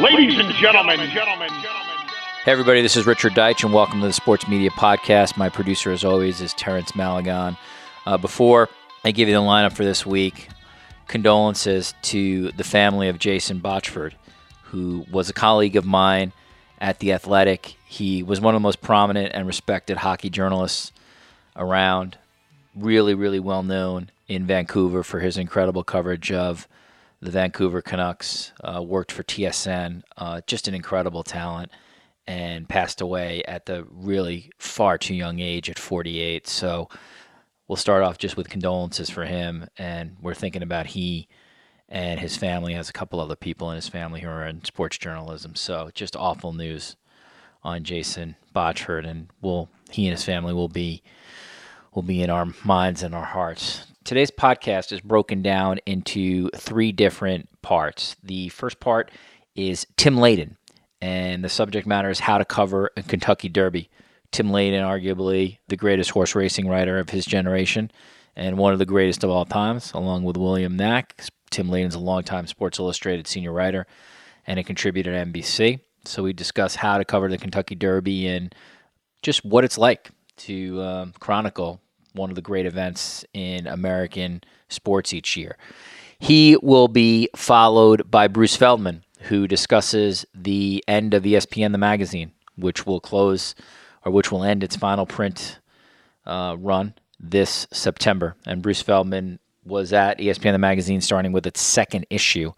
Ladies and gentlemen, gentlemen, Hey, everybody, this is Richard Deitsch, and welcome to the Sports Media Podcast. My producer, as always, is Terrence Malagon. Uh, before I give you the lineup for this week, condolences to the family of Jason Botchford, who was a colleague of mine at The Athletic. He was one of the most prominent and respected hockey journalists around, really, really well known in Vancouver for his incredible coverage of the Vancouver Canucks, uh, worked for TSN, uh, just an incredible talent, and passed away at the really far too young age at 48. So we'll start off just with condolences for him, and we're thinking about he and his family has a couple other people in his family who are in sports journalism. So just awful news on Jason Botchford, and we'll he and his family will be will be in our minds and our hearts. Today's podcast is broken down into three different parts. The first part is Tim Layden, and the subject matter is how to cover a Kentucky Derby. Tim Layden, arguably the greatest horse racing writer of his generation, and one of the greatest of all times, along with William Nack. Tim Layden's a longtime Sports Illustrated senior writer and a contributor to NBC. So we discuss how to cover the Kentucky Derby and just what it's like to um, chronicle one of the great events in American sports each year. He will be followed by Bruce Feldman, who discusses the end of ESPN the magazine, which will close or which will end its final print uh, run this September. And Bruce Feldman was at ESPN the magazine starting with its second issue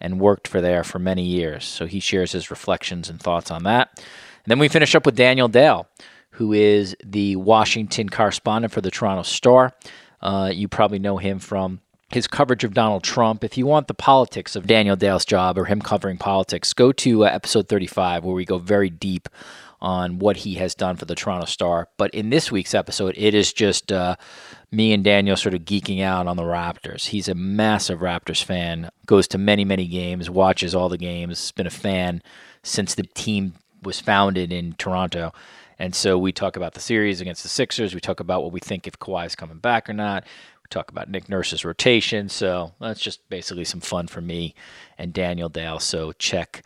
and worked for there for many years. So he shares his reflections and thoughts on that. And then we finish up with Daniel Dale, who is the Washington correspondent for the Toronto Star. Uh, you probably know him from his coverage of Donald Trump. If you want the politics of Daniel Dale's job or him covering politics, go to uh, episode 35, where we go very deep on what he has done for the Toronto Star. But in this week's episode, it is just uh, me and Daniel sort of geeking out on the Raptors. He's a massive Raptors fan, goes to many, many games, watches all the games, been a fan since the team was founded in Toronto. And so we talk about the series against the Sixers. We talk about what we think if Kawhi's coming back or not. We talk about Nick Nurse's rotation. So that's just basically some fun for me and Daniel Dale. So check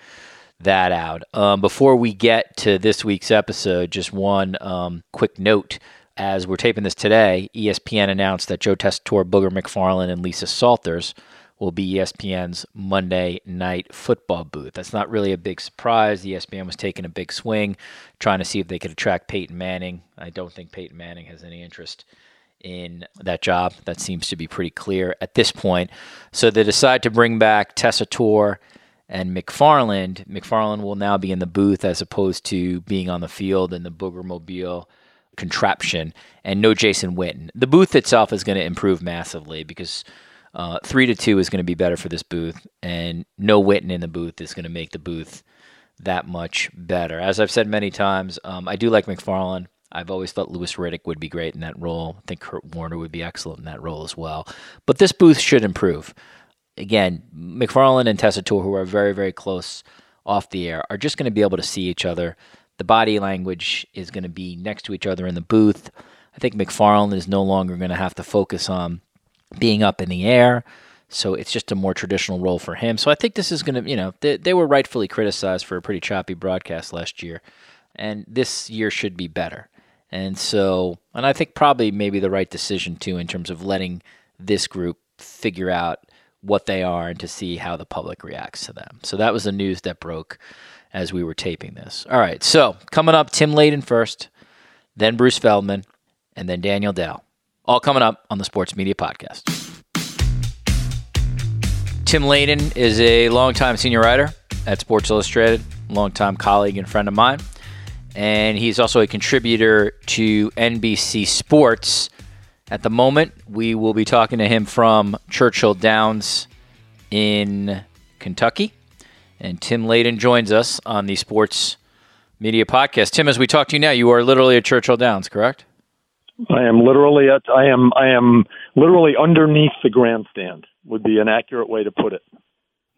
that out. Um, before we get to this week's episode, just one um, quick note. As we're taping this today, ESPN announced that Joe Tessitore, Booger McFarland, and Lisa Salters will be ESPN's Monday Night Football booth. That's not really a big surprise. ESPN was taking a big swing, trying to see if they could attract Peyton Manning. I don't think Peyton Manning has any interest in that job. That seems to be pretty clear at this point. So they decide to bring back Tessa Tessitore and McFarland. McFarland will now be in the booth as opposed to being on the field in the Booger Mobile contraption, and no Jason Witten. The booth itself is going to improve massively because uh, three to two is going to be better for this booth, and no Witten in the booth is going to make the booth that much better. As I've said many times, um, I do like McFarland. I've always thought Louis Riddick would be great in that role. I think Kurt Warner would be excellent in that role as well. But this booth should improve. Again, McFarland and Tessitore, who are very, very close off the air, are just going to be able to see each other. The body language is going to be next to each other in the booth. I think McFarland is no longer going to have to focus on being up in the air. So it's just a more traditional role for him. So I think this is going to, you know, they, they were rightfully criticized for a pretty choppy broadcast last year. And this year should be better. And so, and I think probably maybe the right decision too in terms of letting this group figure out what they are and to see how the public reacts to them. So that was the news that broke as we were taping this. All right, so coming up, Tim Layden first, then Bruce Feldman, and then Daniel Dale. All coming up on the Sports Media Podcast. Tim Layden is a longtime senior writer at Sports Illustrated, longtime colleague and friend of mine. And he's also a contributor to NBC Sports. At the moment, we will be talking to him from Churchill Downs in Kentucky. And Tim Layden joins us on the Sports Media Podcast. Tim, as we talk to you now, you are literally at Churchill Downs, correct? I am literally at I am I am literally underneath the grandstand would be an accurate way to put it.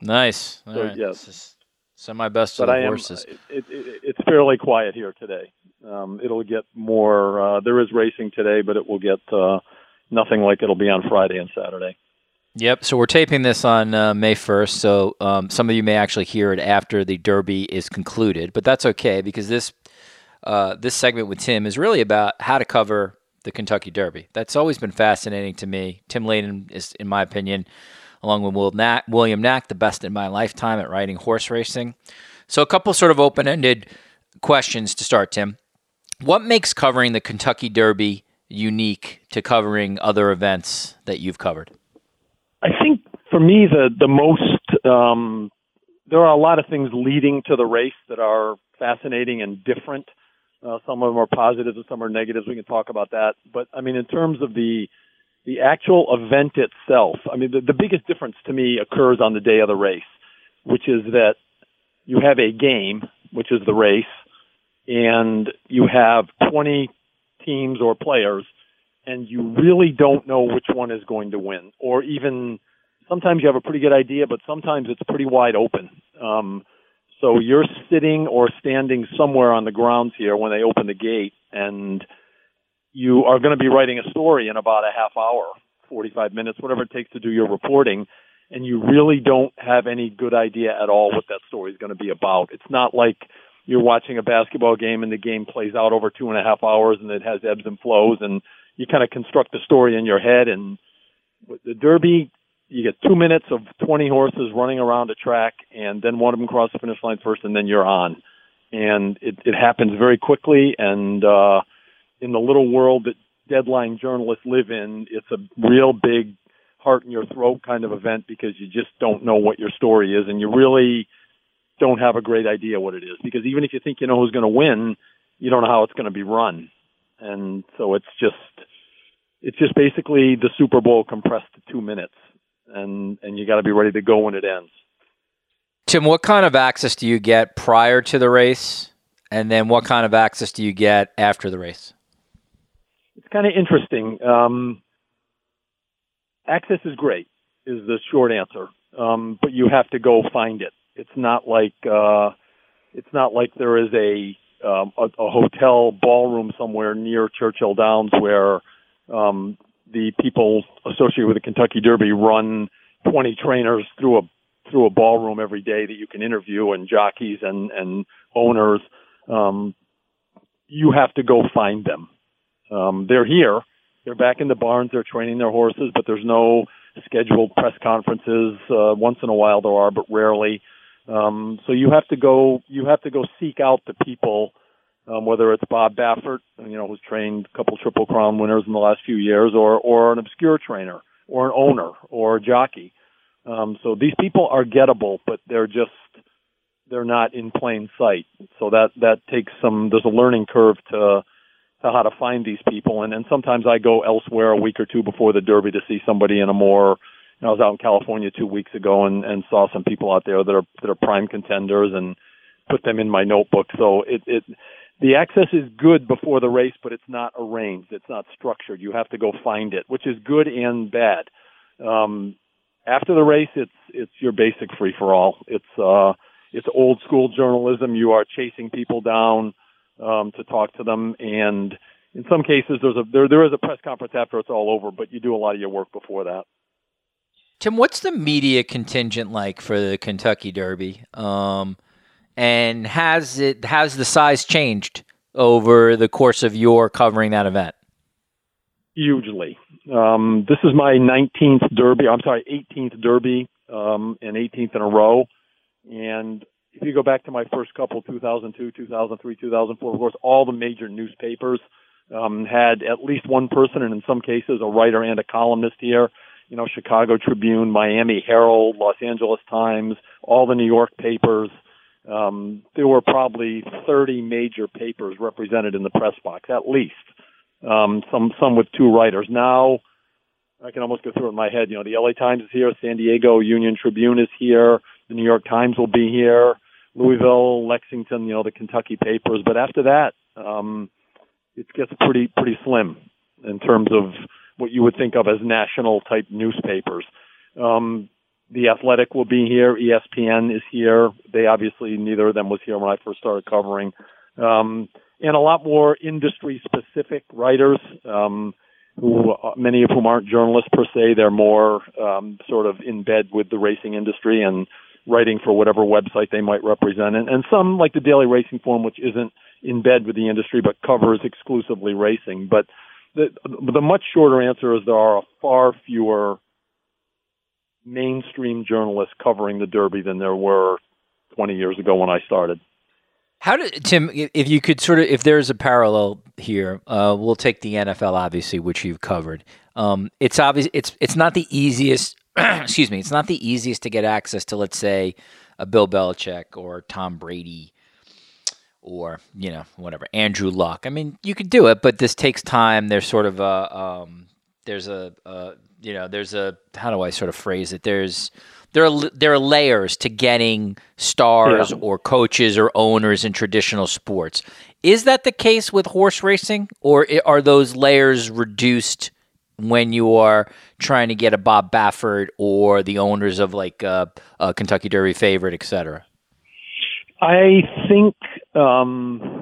Nice. All So, right. yes. This is- Send my best But the I am horses. it, it, it's fairly quiet here today. Um, it'll get more. Uh, there is racing today, but it will get uh, nothing like it'll be on Friday and Saturday. Yep. So we're taping this on uh, May 1st. So um, some of you may actually hear it after the Derby is concluded, but that's okay because this uh, this segment with Tim is really about how to cover the Kentucky Derby. That's always been fascinating to me. Tim Layden is, in my opinion, along with William Nack, the best in my lifetime at writing horse racing. So a couple sort of open ended questions to start, Tim. What makes covering the Kentucky Derby unique to covering other events that you've covered? I think for me, the the most um, there are a lot of things leading to the race that are fascinating and different. Uh, some of them are positives and some are negatives. We can talk about that. But I mean, in terms of the the actual event itself, I mean, the, the biggest difference to me occurs on the day of the race, which is that you have a game, which is the race, and you have 20 teams or players, and you really don't know which one is going to win, or even sometimes you have a pretty good idea, but sometimes it's pretty wide open. Um, so you're sitting or standing somewhere on the grounds here when they open the gate, and you are going to be writing a story in about a half hour, 45 minutes, whatever it takes to do your reporting, and you really don't have any good idea at all what that story is going to be about. It's not like you're watching a basketball game and the game plays out over two and a half hours and it has ebbs and flows and you kind of construct the story in your head and the derby you get two minutes of 20 horses running around a track and then one of them cross the finish line first and then you're on. And it, it happens very quickly and uh in the little world that deadline journalists live in it's a real big heart in your throat kind of event because you just don't know what your story is and you really don't have a great idea what it is. Because even if you think you know who's going to win, you don't know how it's going to be run. And so it's just it's just basically the Super Bowl compressed to 2 minutes and and you got to be ready to go when it ends. Tim, what kind of access do you get prior to the race and then what kind of access do you get after the race? It's kind of interesting. Um, access is great, is the short answer, um, but you have to go find it. It's not like uh, it's not like there is a um, a, a hotel ballroom somewhere near Churchill Downs where um, the people associated with the Kentucky Derby run 20 trainers through a through a ballroom every day that you can interview and jockeys and and owners. Um, you have to go find them. Um, they're here. They're back in the barns. They're training their horses, but there's no scheduled press conferences. Uh, once in a while there are, but rarely. Um, so you have to go, you have to go seek out the people, um, whether it's Bob Baffert, you know, who's trained a couple Triple Crown winners in the last few years, or or an obscure trainer, or an owner, or a jockey. Um, so these people are gettable, but they're just they're not in plain sight. So that that takes some. There's a learning curve to to how to find these people, and and sometimes I go elsewhere a week or two before the Derby to see somebody in a more I was out in California two weeks ago and, and saw some people out there that are that are prime contenders and put them in my notebook. So it it the access is good before the race, but it's not arranged. It's not structured. You have to go find it, which is good and bad. Um, after the race, it's it's your basic free for all. It's uh, it's old school journalism. You are chasing people down um, to talk to them, and in some cases, there's a there there is a press conference after it's all over, but you do a lot of your work before that. Tim, what's the media contingent like for the Kentucky Derby? Um, and has it has the size changed over the course of your covering that event? Hugely. Um, this is my 19th Derby. I'm sorry, 18th Derby um, and 18th in a row. And if you go back to my first couple, 2002, 2003, 2004, of course, all the major newspapers um, had at least one person, and in some cases, a writer and a columnist here you know, Chicago Tribune, Miami Herald, Los Angeles Times, all the New York papers. Um, there were probably 30 major papers represented in the press box, at least. Um, some some with two writers. Now, I can almost go through it in my head. You know, the LA Times is here, San Diego Union Tribune is here, the New York Times will be here, Louisville, Lexington, you know, the Kentucky papers. But after that, um, it gets pretty pretty slim in terms of what you would think of as national type newspapers. Um, the Athletic will be here. ESPN is here. They obviously neither of them was here when I first started covering. Um, and a lot more industry specific writers. Um, who uh, many of whom aren't journalists per se. They're more um, sort of in bed with the racing industry and writing for whatever website they might represent. And, and some, like the Daily Racing Form, which isn't in bed with the industry but covers exclusively racing. But the, the much shorter answer is there are far fewer mainstream journalists covering the Derby than there were 20 years ago when I started. How did Tim? If you could sort of, if there's a parallel here, uh, we'll take the NFL, obviously, which you've covered. Um, it's obvious. It's it's not the easiest. excuse me. It's not the easiest to get access to, let's say, a Bill Belichick or Tom Brady, or you know, whatever Andrew Luck. I mean, you could do it, but this takes time. There's sort of a um, there's a, a you know, there's a how do I sort of phrase it? There's there are there are layers to getting stars yeah. or coaches or owners in traditional sports. Is that the case with horse racing, or are those layers reduced when you are trying to get a Bob Baffert or the owners of like uh, a Kentucky Derby favorite, et cetera? I think, um,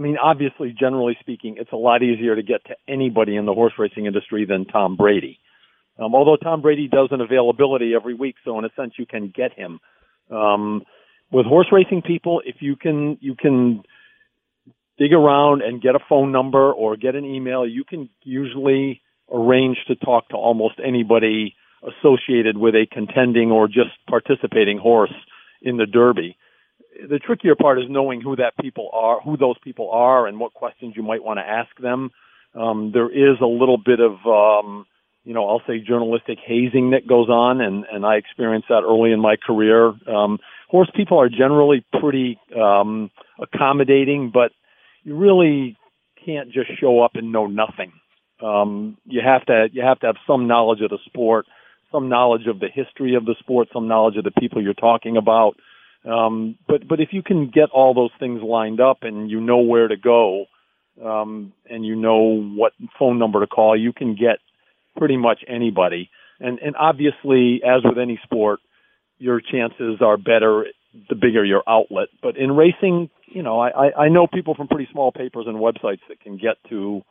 I mean, obviously, generally speaking, it's a lot easier to get to anybody in the horse racing industry than Tom Brady. Um, although Tom Brady does an availability every week, so in a sense you can get him. Um, with horse racing people, if you can, you can dig around and get a phone number or get an email. You can usually arrange to talk to almost anybody associated with a contending or just participating horse in the Derby. The trickier part is knowing who that people are, who those people are, and what questions you might want to ask them. Um, there is a little bit of um, you know, I'll say journalistic hazing that goes on, and and I experienced that early in my career. Um, horse people are generally pretty um, accommodating, but you really can't just show up and know nothing. Um, you have to you have to have some knowledge of the sport, some knowledge of the history of the sport, some knowledge of the people you're talking about. Um, but but if you can get all those things lined up and you know where to go, um, and you know what phone number to call, you can get pretty much anybody. And and obviously, as with any sport, your chances are better the bigger your outlet. But in racing, you know, I, I know people from pretty small papers and websites that can get to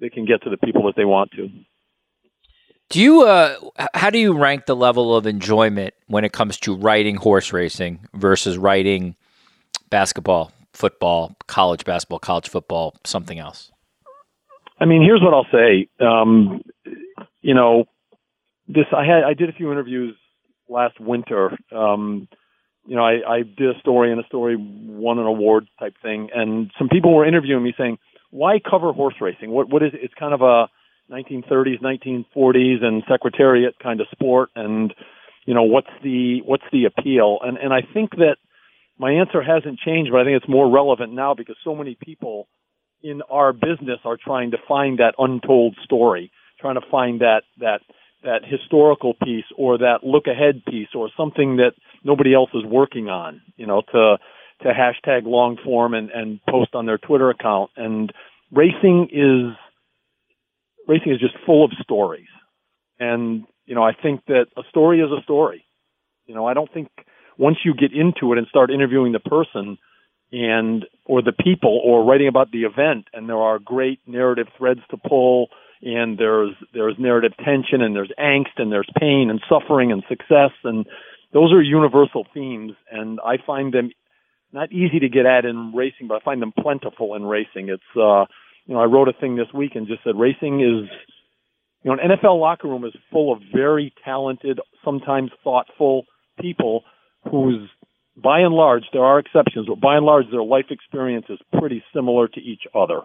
they can get to the people that they want to. Do you uh how do you rank the level of enjoyment when it comes to riding horse racing versus riding basketball, football, college basketball, college football, something else? I mean, here's what I'll say. Um, you know, this I had I did a few interviews last winter. Um, you know, I, I did a story and a story won an award type thing, and some people were interviewing me saying, "Why cover horse racing? What what is it? It's kind of a 1930s, 1940s, and secretariat kind of sport, and you know, what's the what's the appeal?" And and I think that my answer hasn't changed, but I think it's more relevant now because so many people in our business are trying to find that untold story trying to find that that that historical piece or that look ahead piece or something that nobody else is working on, you know, to to hashtag long form and, and post on their Twitter account. And racing is racing is just full of stories. And, you know, I think that a story is a story. You know, I don't think once you get into it and start interviewing the person and or the people or writing about the event and there are great narrative threads to pull and there's there's narrative tension and there's angst and there's pain and suffering and success and those are universal themes and I find them not easy to get at in racing, but I find them plentiful in racing. It's uh you know, I wrote a thing this week and just said racing is you know, an NFL locker room is full of very talented, sometimes thoughtful people whose by and large there are exceptions, but by and large their life experience is pretty similar to each other.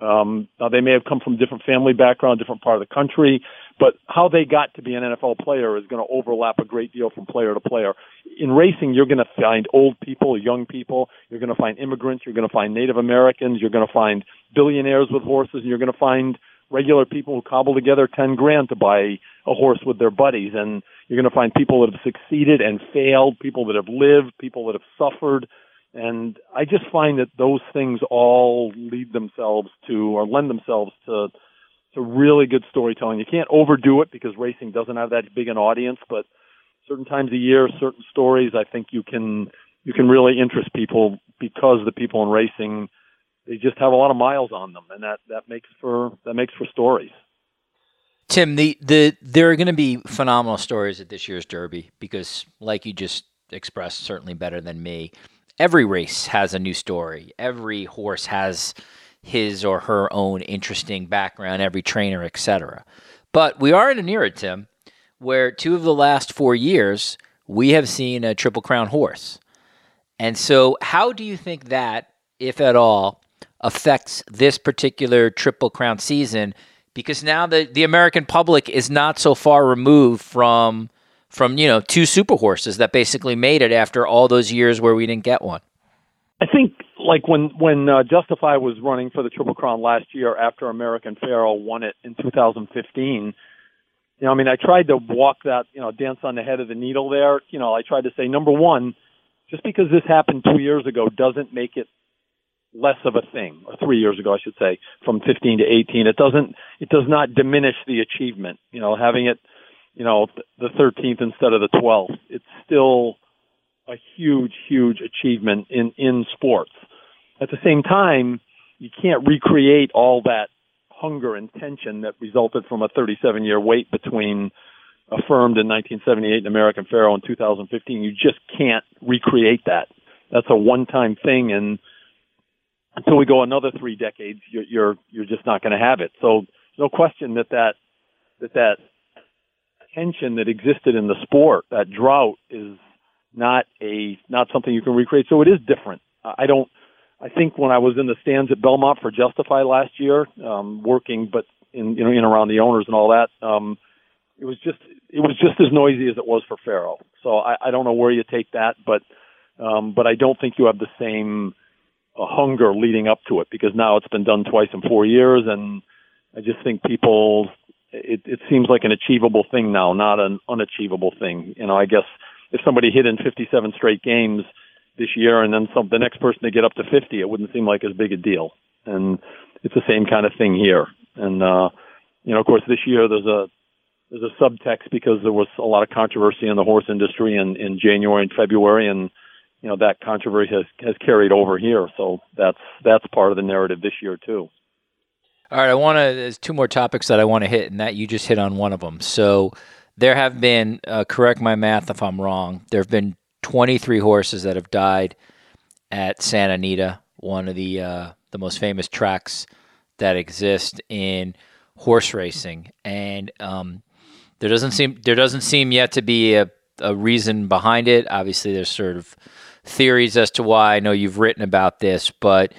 Um, now they may have come from different family background, different part of the country, but how they got to be an NFL player is going to overlap a great deal from player to player. In racing, you're going to find old people, young people. You're going to find immigrants. You're going to find Native Americans. You're going to find billionaires with horses, and you're going to find regular people who cobble together 10 grand to buy a horse with their buddies. And you're going to find people that have succeeded and failed, people that have lived, people that have suffered, and I just find that those things all lead themselves to or lend themselves to to really good storytelling. You can't overdo it because racing doesn't have that big an audience, but certain times a year, certain stories, I think you can you can really interest people because the people in racing they just have a lot of miles on them, and that that makes for that makes for stories. Tim, the, the there are going to be phenomenal stories at this year's Derby because, like you just expressed, certainly better than me. Every race has a new story. Every horse has his or her own interesting background. Every trainer, etc. But we are in an era, Tim, where two of the last four years we have seen a Triple Crown horse. And so, how do you think that, if at all, affects this particular Triple Crown season? because now the the American public is not so far removed from from you know two super horses that basically made it after all those years where we didn't get one. I think like when when uh, Justify was running for the Triple Crown last year after American Pharoah won it in 2015. You know, I mean, I tried to walk that, you know, dance on the head of the needle there. You know, I tried to say, number one, just because this happened two years ago doesn't make it less of a thing, or three years ago, I should say, from 15 to 18. It doesn't, it does not diminish the achievement. You know, having it, you know, the 13th instead of the 12th, it's still a huge, huge achievement in in sports. At the same time, you can't recreate all that hunger and tension that resulted from a 37 year wait between affirmed in 1978 and American Pharoah in 2015. You just can't recreate that. That's a one time thing and until we go another three decades, you're you're, you're just not going to have it. So no question that that that that tension that existed in the sport, that drought, is not a not something you can recreate. So it is different. I don't. I think when I was in the stands at Belmont for Justify last year, um, working, but in you know in around the owners and all that, um, it was just it was just as noisy as it was for Pharoah. So I, I don't know where you take that, but um, but I don't think you have the same a hunger leading up to it because now it's been done twice in four years, and I just think people it, it seems like an achievable thing now, not an unachievable thing. You know, I guess if somebody hit in 57 straight games this year, and then some the next person to get up to 50, it wouldn't seem like as big a deal. And it's the same kind of thing here. And uh, you know, of course, this year there's a there's a subtext because there was a lot of controversy in the horse industry in, in January and February, and you know that controversy has has carried over here. So that's that's part of the narrative this year too. All right, I want to. There's two more topics that I want to hit, and that you just hit on one of them. So there have been, uh, correct my math if I'm wrong. There have been 23 horses that have died at Santa Anita, one of the uh, the most famous tracks that exist in horse racing, and um, there doesn't seem there doesn't seem yet to be a, a reason behind it. Obviously, there's sort of theories as to why. I know you've written about this, but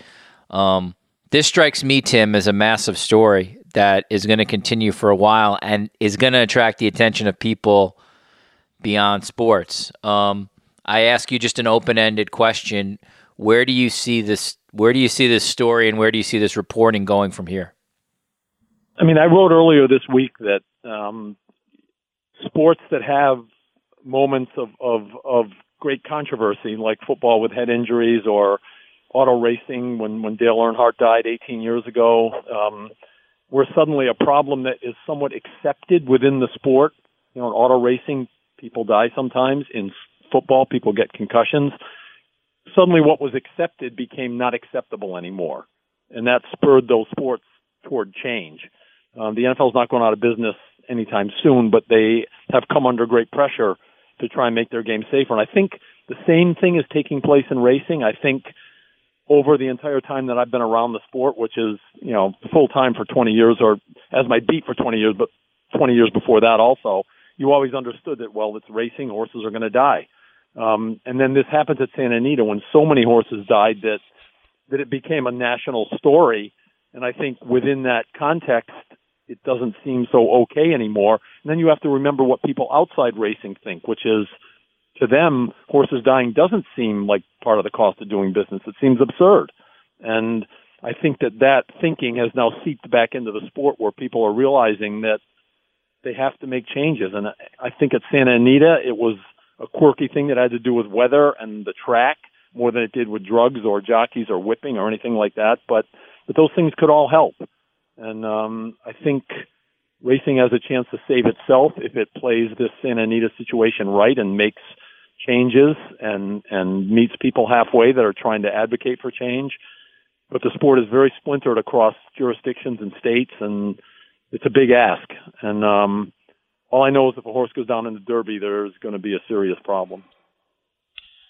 um, this strikes me, Tim, as a massive story that is going to continue for a while and is going to attract the attention of people beyond sports. Um, I ask you just an open-ended question: Where do you see this? Where do you see this story, and where do you see this reporting going from here? I mean, I wrote earlier this week that um, sports that have moments of, of, of great controversy, like football with head injuries or auto racing when when Dale Earnhardt died 18 years ago. Um, we're suddenly a problem that is somewhat accepted within the sport. You know, in auto racing, people die sometimes. In football, people get concussions. Suddenly, what was accepted became not acceptable anymore, and that spurred those sports toward change. Um, the NFL is not going out of business anytime soon, but they have come under great pressure to try and make their game safer. And I think the same thing is taking place in racing. I think over the entire time that I've been around the sport, which is, you know, full time for 20 years or as my beat for 20 years, but 20 years before that also, you always understood that, well, it's racing, horses are going to die. Um, and then this happens at Santa Anita when so many horses died that, that it became a national story. And I think within that context, it doesn't seem so okay anymore. And then you have to remember what people outside racing think, which is to them, horses dying doesn't seem like part of the cost of doing business. It seems absurd. And I think that that thinking has now seeped back into the sport where people are realizing that they have to make changes. And I think at Santa Anita, it was a quirky thing that had to do with weather and the track more than it did with drugs or jockeys or whipping or anything like that. But, but those things could all help. And um, I think racing has a chance to save itself if it plays this Santa Anita situation right and makes changes and and meets people halfway that are trying to advocate for change. but the sport is very splintered across jurisdictions and states, and it's a big ask. And um, all I know is if a horse goes down in the Derby, there's going to be a serious problem.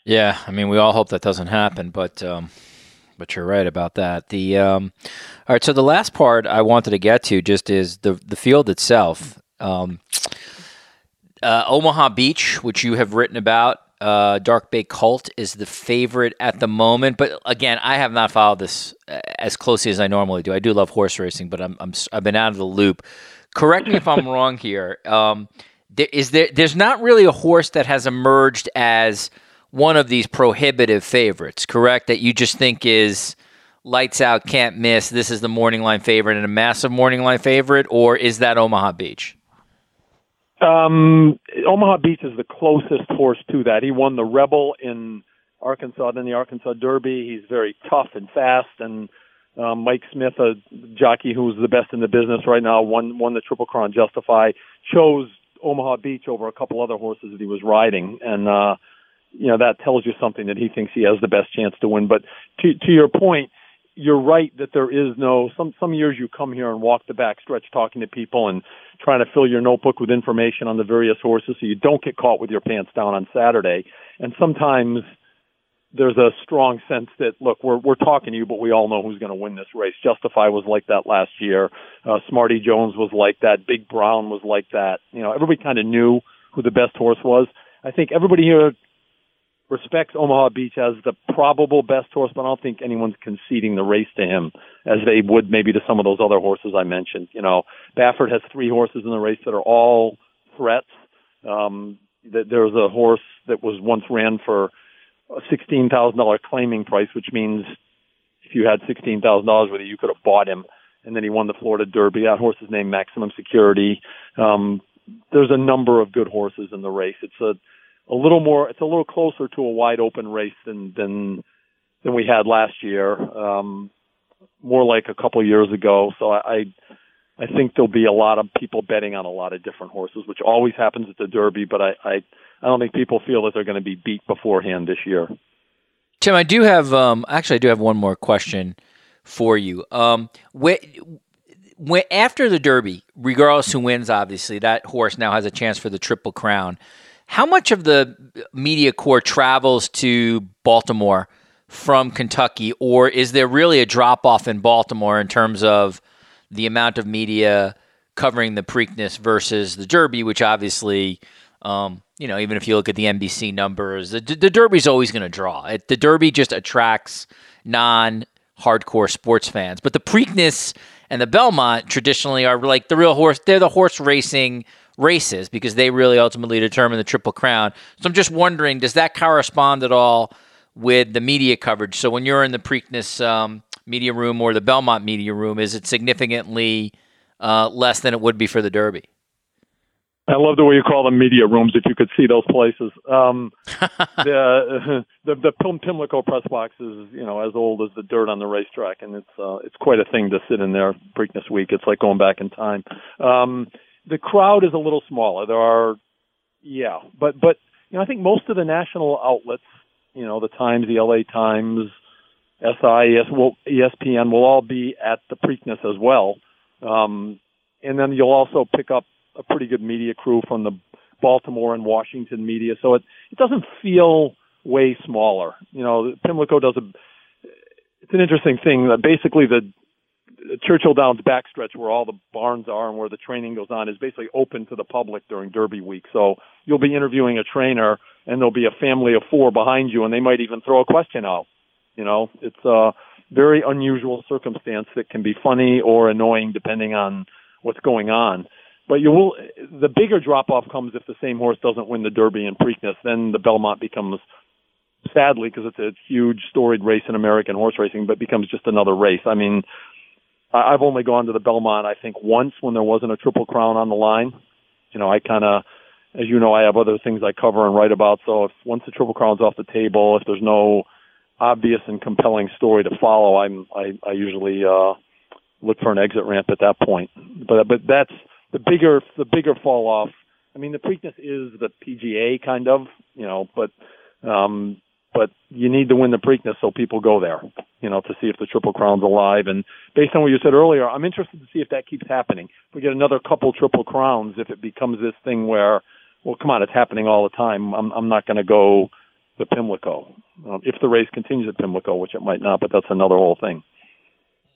Yeah, I mean, we all hope that doesn't happen, but um, but you're right about that. The um, all right, so the last part I wanted to get to just is the the field itself. Um, uh, Omaha Beach, which you have written about, uh, Dark Bay Colt is the favorite at the moment. But again, I have not followed this uh, as closely as I normally do. I do love horse racing, but I'm, I'm I've been out of the loop. Correct me if I'm wrong here. Um, there, is there? There's not really a horse that has emerged as one of these prohibitive favorites, correct? That you just think is lights out, can't miss. This is the morning line favorite and a massive morning line favorite, or is that Omaha Beach? Um, Omaha Beach is the closest horse to that. He won the Rebel in Arkansas, then the Arkansas Derby. He's very tough and fast, and um, Mike Smith, a jockey who's the best in the business right now, won won the Triple Crown Justify. Chose Omaha Beach over a couple other horses that he was riding, and uh, you know that tells you something that he thinks he has the best chance to win. But to to your point, you're right that there is no some some years you come here and walk the back stretch talking to people and trying to fill your notebook with information on the various horses so you don't get caught with your pants down on Saturday. And sometimes there's a strong sense that look, we're we're talking to you, but we all know who's going to win this race. Justify was like that last year. Uh, Smarty Jones was like that. Big Brown was like that. You know, everybody kind of knew who the best horse was. I think everybody here respects Omaha Beach as the probable best horse, but I don't think anyone's conceding the race to him as they would maybe to some of those other horses I mentioned. You know, Baffert has three horses in the race that are all threats. Um, that there's a horse that was once ran for a sixteen thousand dollar claiming price, which means if you had sixteen thousand dollars with it, you could have bought him. And then he won the Florida Derby. That horse is named Maximum Security. Um, there's a number of good horses in the race. It's a a little more. It's a little closer to a wide open race than than than we had last year. Um, more like a couple years ago. So I, I think there'll be a lot of people betting on a lot of different horses, which always happens at the Derby. But I I, I don't think people feel that they're going to be beat beforehand this year. Tim, I do have um, actually I do have one more question for you. Um, after the Derby, regardless who wins, obviously that horse now has a chance for the Triple Crown. How much of the media corps travels to Baltimore from Kentucky, or is there really a drop off in Baltimore in terms of the amount of media covering the Preakness versus the Derby, which obviously, um, you know, even if you look at the NBC numbers, the, the Derby's always going to draw. It, the Derby just attracts non hardcore sports fans, but the Preakness and the Belmont traditionally are like the real horse. They're the horse racing races because they really ultimately determine the Triple Crown. So I'm just wondering, does that correspond at all with the media coverage? So when you're in the Preakness um, media room or the Belmont media room, is it significantly uh, less than it would be for the Derby? I love the way you call them media rooms. If you could see those places, um, the, the the Pimlico press box is you know as old as the dirt on the racetrack, and it's uh, it's quite a thing to sit in there Preakness week. It's like going back in time. Um, the crowd is a little smaller. There are, yeah, but but you know I think most of the national outlets, you know, the Times, the LA Times, SI, ESPN will all be at the Preakness as well. Um, and then you'll also pick up a pretty good media crew from the Baltimore and Washington media. So it it doesn't feel way smaller. You know, Pimlico does a. It's an interesting thing that basically the Churchill Downs backstretch where all the barns are and where the training goes on is basically open to the public during Derby week. So you'll be interviewing a trainer and there'll be a family of four behind you and they might even throw a question out. You know, it's a very unusual circumstance that can be funny or annoying depending on what's going on. But you will, the bigger drop off comes if the same horse doesn't win the Derby and Preakness. Then the Belmont becomes sadly, because it's a huge storied race in American horse racing, but becomes just another race. I mean, I've only gone to the Belmont, I think, once when there wasn't a Triple Crown on the line. You know, I kind of, as you know, I have other things I cover and write about. So if once the Triple Crown's off the table, if there's no obvious and compelling story to follow, I'm I, I usually uh, look for an exit ramp at that point. But but that's the bigger the bigger fall off. I mean, the Preakness is the PGA kind of, you know, but um, but you need to win the Preakness so people go there. you know, to see if the Triple Crown's alive. And based on what you said earlier, I'm interested to see if that keeps happening. If we get another couple Triple Crowns, if it becomes this thing where, well, come on, it's happening all the time. I'm, I'm not going to go the Pimlico. Um, if the race continues at Pimlico, which it might not, but that's another whole thing.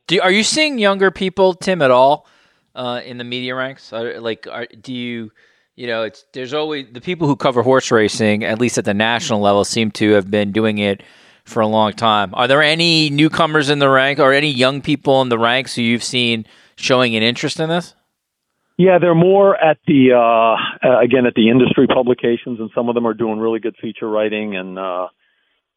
Do, are you seeing younger people, Tim, at all uh, in the media ranks? Are, like, are, do you, you know, it's there's always the people who cover horse racing, at least at the national level, seem to have been doing it for a long time. Are there any newcomers in the rank or any young people in the ranks who you've seen showing an interest in this? Yeah, they're more at the uh, uh, again at the industry publications, and some of them are doing really good feature writing and uh,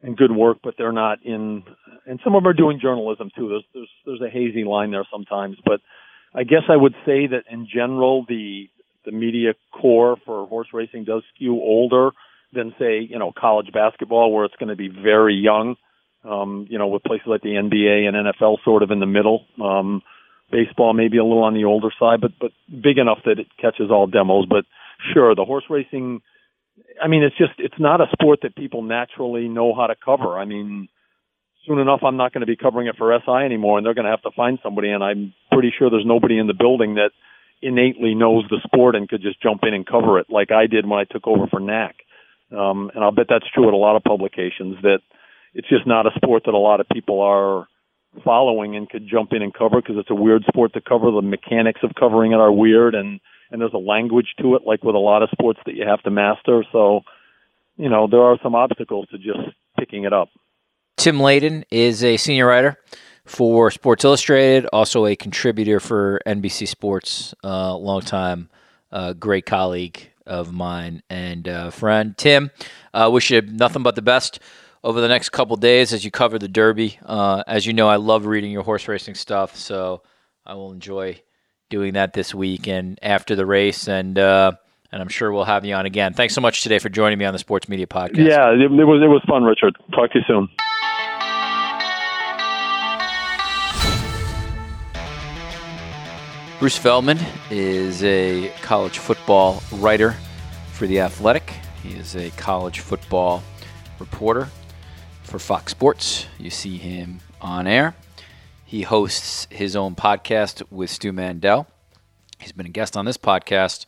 and good work, but they're not in. And some of them are doing journalism too. There's there's there's a hazy line there sometimes, but I guess I would say that in general the the media corps for horse racing does skew older than say you know college basketball, where it's going to be very young. Um, you know, with places like the NBA and NFL sort of in the middle. Um, baseball maybe a little on the older side, but but big enough that it catches all demos. But sure, the horse racing. I mean, it's just it's not a sport that people naturally know how to cover. I mean, soon enough, I'm not going to be covering it for SI anymore, and they're going to have to find somebody. And I'm pretty sure there's nobody in the building that innately knows the sport and could just jump in and cover it like I did when I took over for Nack. Um, and I'll bet that's true at a lot of publications that it's just not a sport that a lot of people are following and could jump in and cover because it's a weird sport to cover. The mechanics of covering it are weird, and and there's a language to it, like with a lot of sports that you have to master. So, you know, there are some obstacles to just picking it up. Tim Layden is a senior writer for Sports Illustrated, also a contributor for NBC Sports, uh, long time uh, great colleague of mine and uh, friend. Tim, uh, wish you nothing but the best over the next couple days as you cover the Derby. Uh, as you know, I love reading your horse racing stuff, so I will enjoy doing that this week and after the race, and uh, and I'm sure we'll have you on again. Thanks so much today for joining me on the Sports Media Podcast. Yeah, it, it was it was fun, Richard. Talk to you soon. Bruce Feldman is a college football writer for The Athletic. He is a college football reporter for Fox Sports. You see him on air. He hosts his own podcast with Stu Mandel. He's been a guest on this podcast.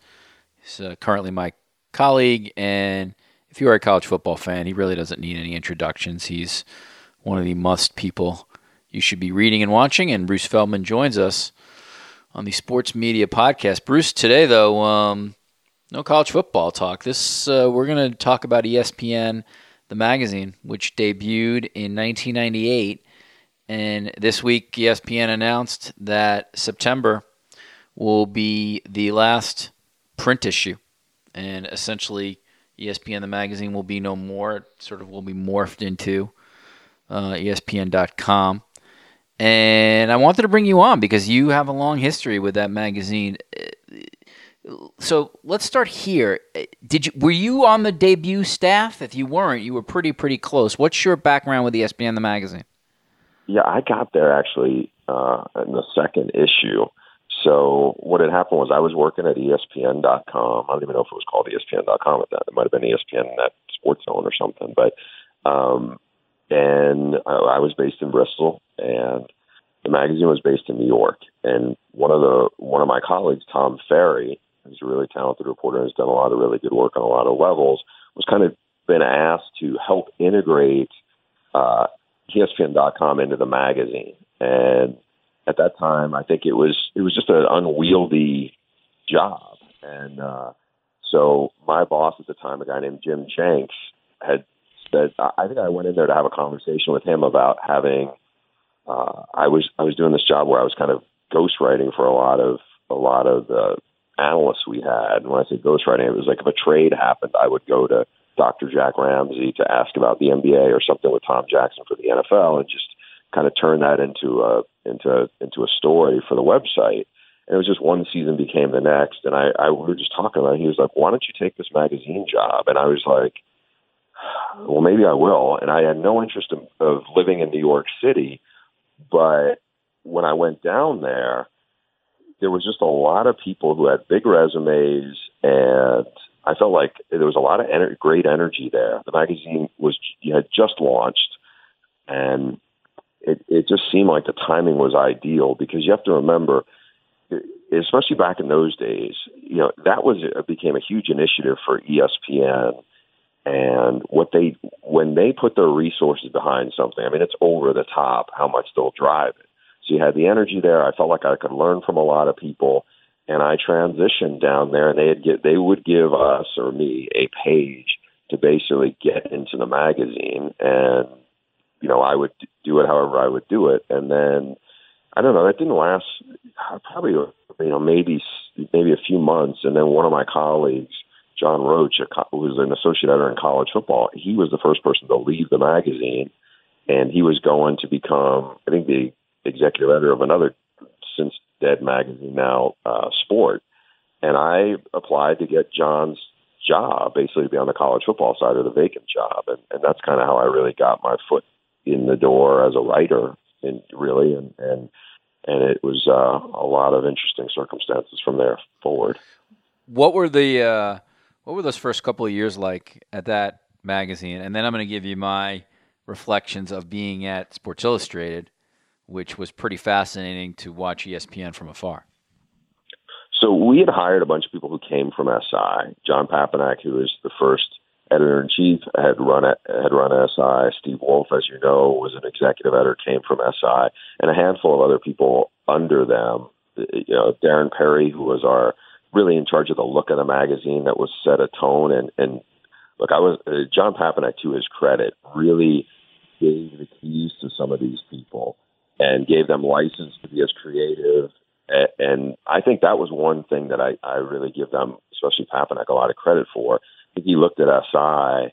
He's uh, currently my colleague, and if you are a college football fan, he really doesn't need any introductions. He's one of the must people you should be reading and watching. And Bruce Feldman joins us on the Sports Media Podcast. Bruce, today though, um, no college football talk. This uh, we're going to talk about ESPN the magazine, which debuted in 1998. And this week, ESPN announced that September will be the last print issue. And essentially, ESPN the magazine will be no more. It sort of will be morphed into uh, ESPN.com. And I wanted to bring you on because you have a long history with that magazine so let's start here. Did you were you on the debut staff? If you weren't, you were pretty pretty close. What's your background with ESPN the magazine? Yeah, I got there actually uh, in the second issue. So what had happened was I was working at ESPN.com. I don't even know if it was called ESPN.com at that. It might have been ESPN Net Sports Zone or something. But um, and I, I was based in Bristol, and the magazine was based in New York. And one of the one of my colleagues, Tom Farrey, who's a really talented reporter and has done a lot of really good work on a lot of levels. Was kind of been asked to help integrate uh, ESPN.com into the magazine, and at that time, I think it was it was just an unwieldy job, and uh, so my boss at the time, a guy named Jim Jenks, had said I think I went in there to have a conversation with him about having. Uh, I was I was doing this job where I was kind of ghostwriting for a lot of a lot of the analysts we had. And when I say ghostwriting, it was like if a trade happened, I would go to Dr. Jack Ramsay to ask about the NBA or something with Tom Jackson for the NFL, and just kind of turn that into a into into a story for the website. And it was just one season became the next, and I, I we were just talking about. It. He was like, "Why don't you take this magazine job?" And I was like, "Well, maybe I will." And I had no interest in, of living in New York City, but when I went down there, there was just a lot of people who had big resumes, and I felt like there was a lot of ener- great energy there. The magazine was had just launched, and it, it just seemed like the timing was ideal because you have to remember, especially back in those days, you know, that was became a huge initiative for ESPN. And what they when they put their resources behind something, I mean, it's over the top how much they'll drive it. So you had the energy there. I felt like I could learn from a lot of people, and I transitioned down there, and they'd get they would give us or me a page to basically get into the magazine, and you know, I would do it however I would do it, and then I don't know. That didn't last probably you know maybe maybe a few months, and then one of my colleagues, John Roach, who was an associate editor in college football, he was the first person to leave the magazine, and he was going to become I think the executive editor of another since dead magazine now, uh, Sport, and I applied to get John's job, basically to be on the college football side of the vacant job, and, and that's kind of how I really got my foot in the door as a writer, really, and and and it was uh, a lot of interesting circumstances from there forward. What were the uh, what were those first couple of years like at that magazine? And then I'm going to give you my reflections of being at Sports Illustrated, which was pretty fascinating to watch ESPN from afar. So we had hired a bunch of people who came from SI. John Papanek, who is the first editor in chief, had run had run SI. Steve Wulf, as you know, was an executive editor, came from SI, and a handful of other people under them. You know, Darren Perry, who was our really in charge of the look of the magazine that was set a tone and and look, I was uh, John Papanek to his credit really gave the keys to some of these people and gave them license to be as creative. And I think that was one thing that I, I really give them, especially Papanek, a lot of credit for I think he looked at SI,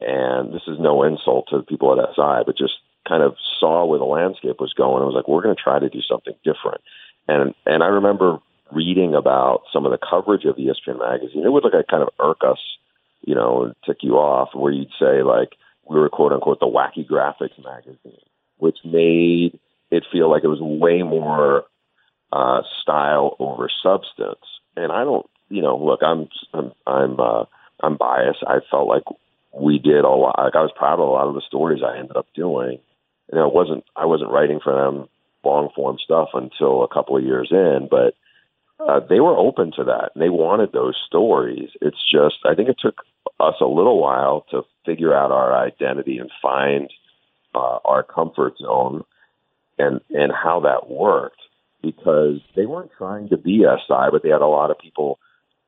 and this is no insult to the people at SI, but just kind of saw where the landscape was going. I was like, we're going to try to do something different. And and I remember reading about some of the coverage of ESPN magazine. It would like kind of irk us, you know, and tick you off, where you'd say like we were quote unquote the wacky graphics magazine, which made it feel like it was way more uh, style over substance. And I don't, you know, look, I'm I'm, I'm uh, I'm biased. I felt like we did a lot. Like I was proud of a lot of the stories I ended up doing. You know, it wasn't I wasn't writing for them long form stuff until a couple of years in, but uh, they were open to that they wanted those stories. It's just I think it took us a little while to figure out our identity and find uh, our comfort zone and and how that worked because they weren't trying to be SI, but they had a lot of people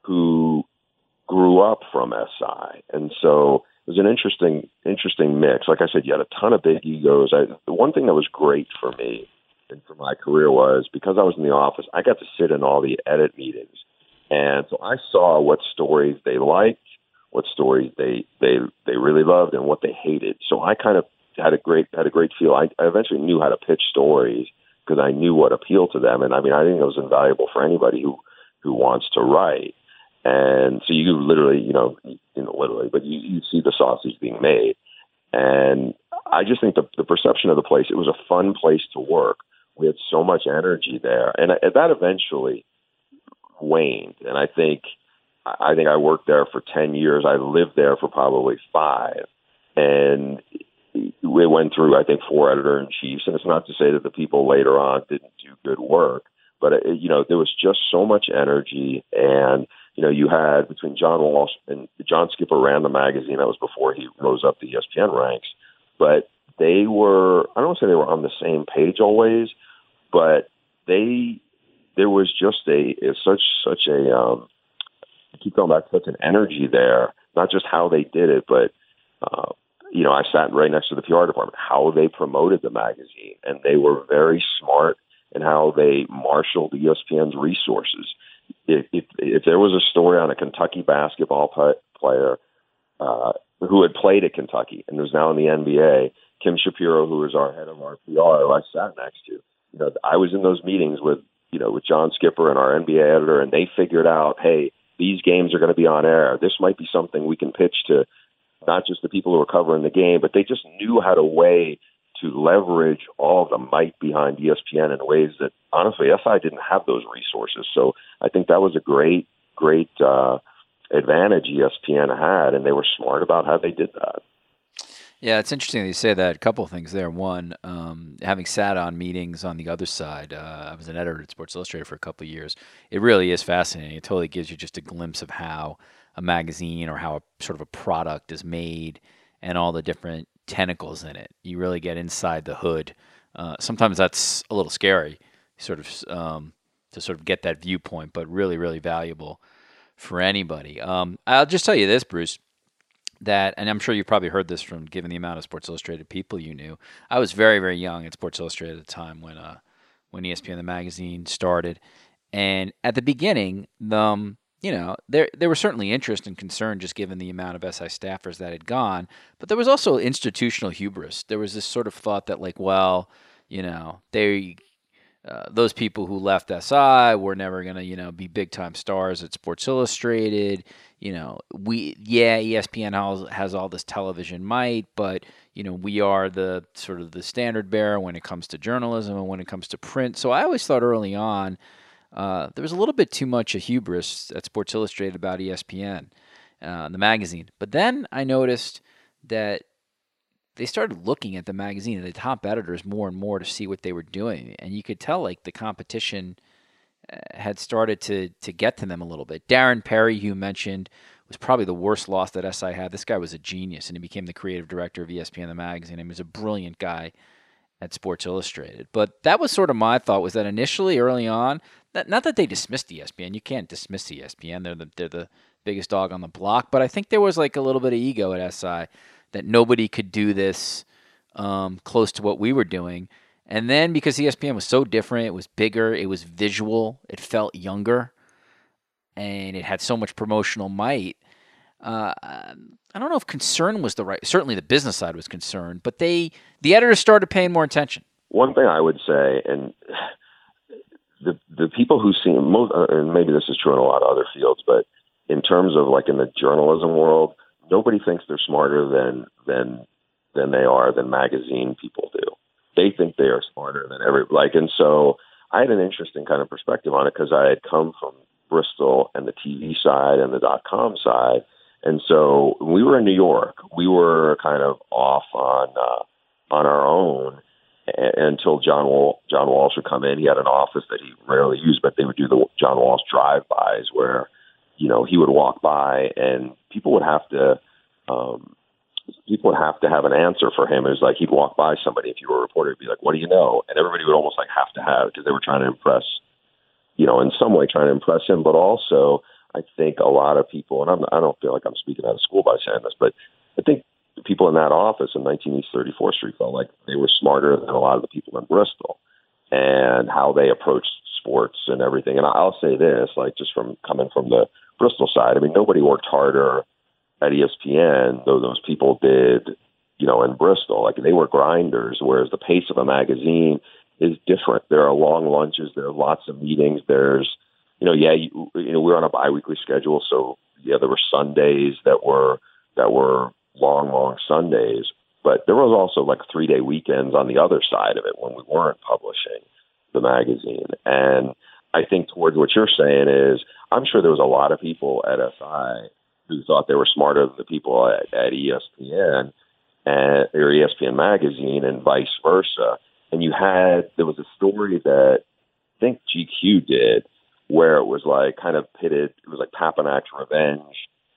who grew up from SI, and so it was an interesting interesting mix. Like I said, you had a ton of big egos. I, the one thing that was great for me and for my career was because I was in the office, I got to sit in all the edit meetings, and so I saw what stories they liked, what stories they they they really loved, and what they hated. So I kind of had a great had a great feel. I, I eventually knew how to pitch stories because I knew what appealed to them, and I mean I think it was invaluable for anybody who who wants to write. And so you literally, you know, you know, literally, but you, you see the sausage being made. And I just think the, the perception of the place, it was a fun place to work. We had so much energy there. And, that eventually waned. And I think, I think I worked there for 10 years. I lived there for probably five. And we went through, I think, four editor in chiefs. And it's not to say that the people later on didn't do good work, but, it, you know, there was just so much energy. And you know, you had between John Walsh and John Skipper ran the magazine. That was before he rose up the ESPN ranks. But they were, I don't want to say they were on the same page always, but they, there was just a, such, such a, um, I keep going back such an energy there, not just how they did it, but, uh, you know, I sat right next to the PR department, how they promoted the magazine. And they were very smart in how they marshaled the ESPN's resources if, if, if there was a story on a Kentucky basketball player uh, who had played at Kentucky and was now in the NBA, Kim Shapiro, who was our head of our PR, who I sat next to, you know, I was in those meetings with, you know, with John Skipper and our NBA editor, and they figured out, hey, these games are going to be on air. This might be something we can pitch to not just the people who are covering the game, but they just knew how to weigh to leverage all the might behind ESPN in ways that honestly SI didn't have those resources. So I think that was a great, great uh, advantage ESPN had, and they were smart about how they did that. Yeah, it's interesting that you say that. A couple of things there. One, um, having sat on meetings on the other side, uh, I was an editor at Sports Illustrated for a couple of years. It really is fascinating. It totally gives you just a glimpse of how a magazine or how a sort of a product is made and all the different tentacles in it. You really get inside the hood. Uh, sometimes that's a little scary, sort of um, to sort of get that viewpoint, but really, really valuable for anybody. Um, I'll just tell you this, Bruce that, and I'm sure you've probably heard this from given the amount of Sports Illustrated people you knew. I was very, very young at Sports Illustrated at the time when uh, when ESPN the magazine started, and at the beginning, um, you know there there was certainly interest and concern just given the amount of SI staffers that had gone, but there was also institutional hubris. There was this sort of thought that like, well, you know, they uh, those people who left SI were never going to, you know, be big time stars at Sports Illustrated. You know, we, yeah, ESPN has, has all this television might, but, you know, we are the sort of the standard bearer when it comes to journalism and when it comes to print. So I always thought early on uh, there was a little bit too much of hubris at Sports Illustrated about ESPN, uh, the magazine. But then I noticed that they started looking at the magazine and the top editors more and more to see what they were doing, and you could tell like the competition uh, had started to to get to them a little bit. Darren Perry, who you mentioned, was probably the worst loss that SI had. This guy was a genius, and he became the creative director of ESPN the magazine. He was a brilliant guy at Sports Illustrated. But that was sort of my thought was that initially, early on, that, not that they dismissed ESPN. You can't dismiss ESPN. They're the they're the biggest dog on the block. But I think there was like a little bit of ego at SI that nobody could do this um, close to what we were doing. And then because ESPN was so different, it was bigger, it was visual, it felt younger, and it had so much promotional might. Uh, I don't know if concern was the right. Certainly, the business side was concerned, but they, the editors, started paying more attention. One thing I would say, and the the people who see most, uh, and maybe this is true in a lot of other fields, but in terms of like in the journalism world, nobody thinks they're smarter than than than they are than magazine people do. They think they are smarter than every like, and so I had an interesting kind of perspective on it because I had come from Bristol and the TV side and the dot com side, and so we were in New York, we were kind of off on uh, on our own until John Wal- John Walsh would come in. He had an office that he rarely used, but they would do the John Walsh drive-bys where you know, he would walk by and people would have to, um, people would have to have an answer for him. It was like he'd walk by somebody. If you were a reporter, he'd be like, "What do you know?" And everybody would almost like have to have because they were trying to impress, you know, in some way trying to impress him. But also, I think a lot of people, and I'm, I don't feel like I'm speaking out of school by saying this, but I think the people in that office in 19 East 34th Street felt like they were smarter than a lot of the people in Bristol, and how they approached sports and everything. And I'll say this, like just from coming from the Bristol side, I mean, nobody worked harder at ESPN, though those people did, you know, in Bristol. Like they were grinders, whereas the pace of a magazine is different. There are long lunches, there are lots of meetings. There's, you know, yeah, you, you know, we're on a biweekly schedule, so yeah, there were Sundays that were that were long, long Sundays. But there was also like three day weekends on the other side of it when we weren't publishing the magazine. And I think towards what you're saying is I'm sure there was a lot of people at SI who thought they were smarter than the people at, at ESPN and or ESPN magazine and vice versa. And you had there was a story that I think GQ did where it was like kind of pitted. It was like Papanek's revenge,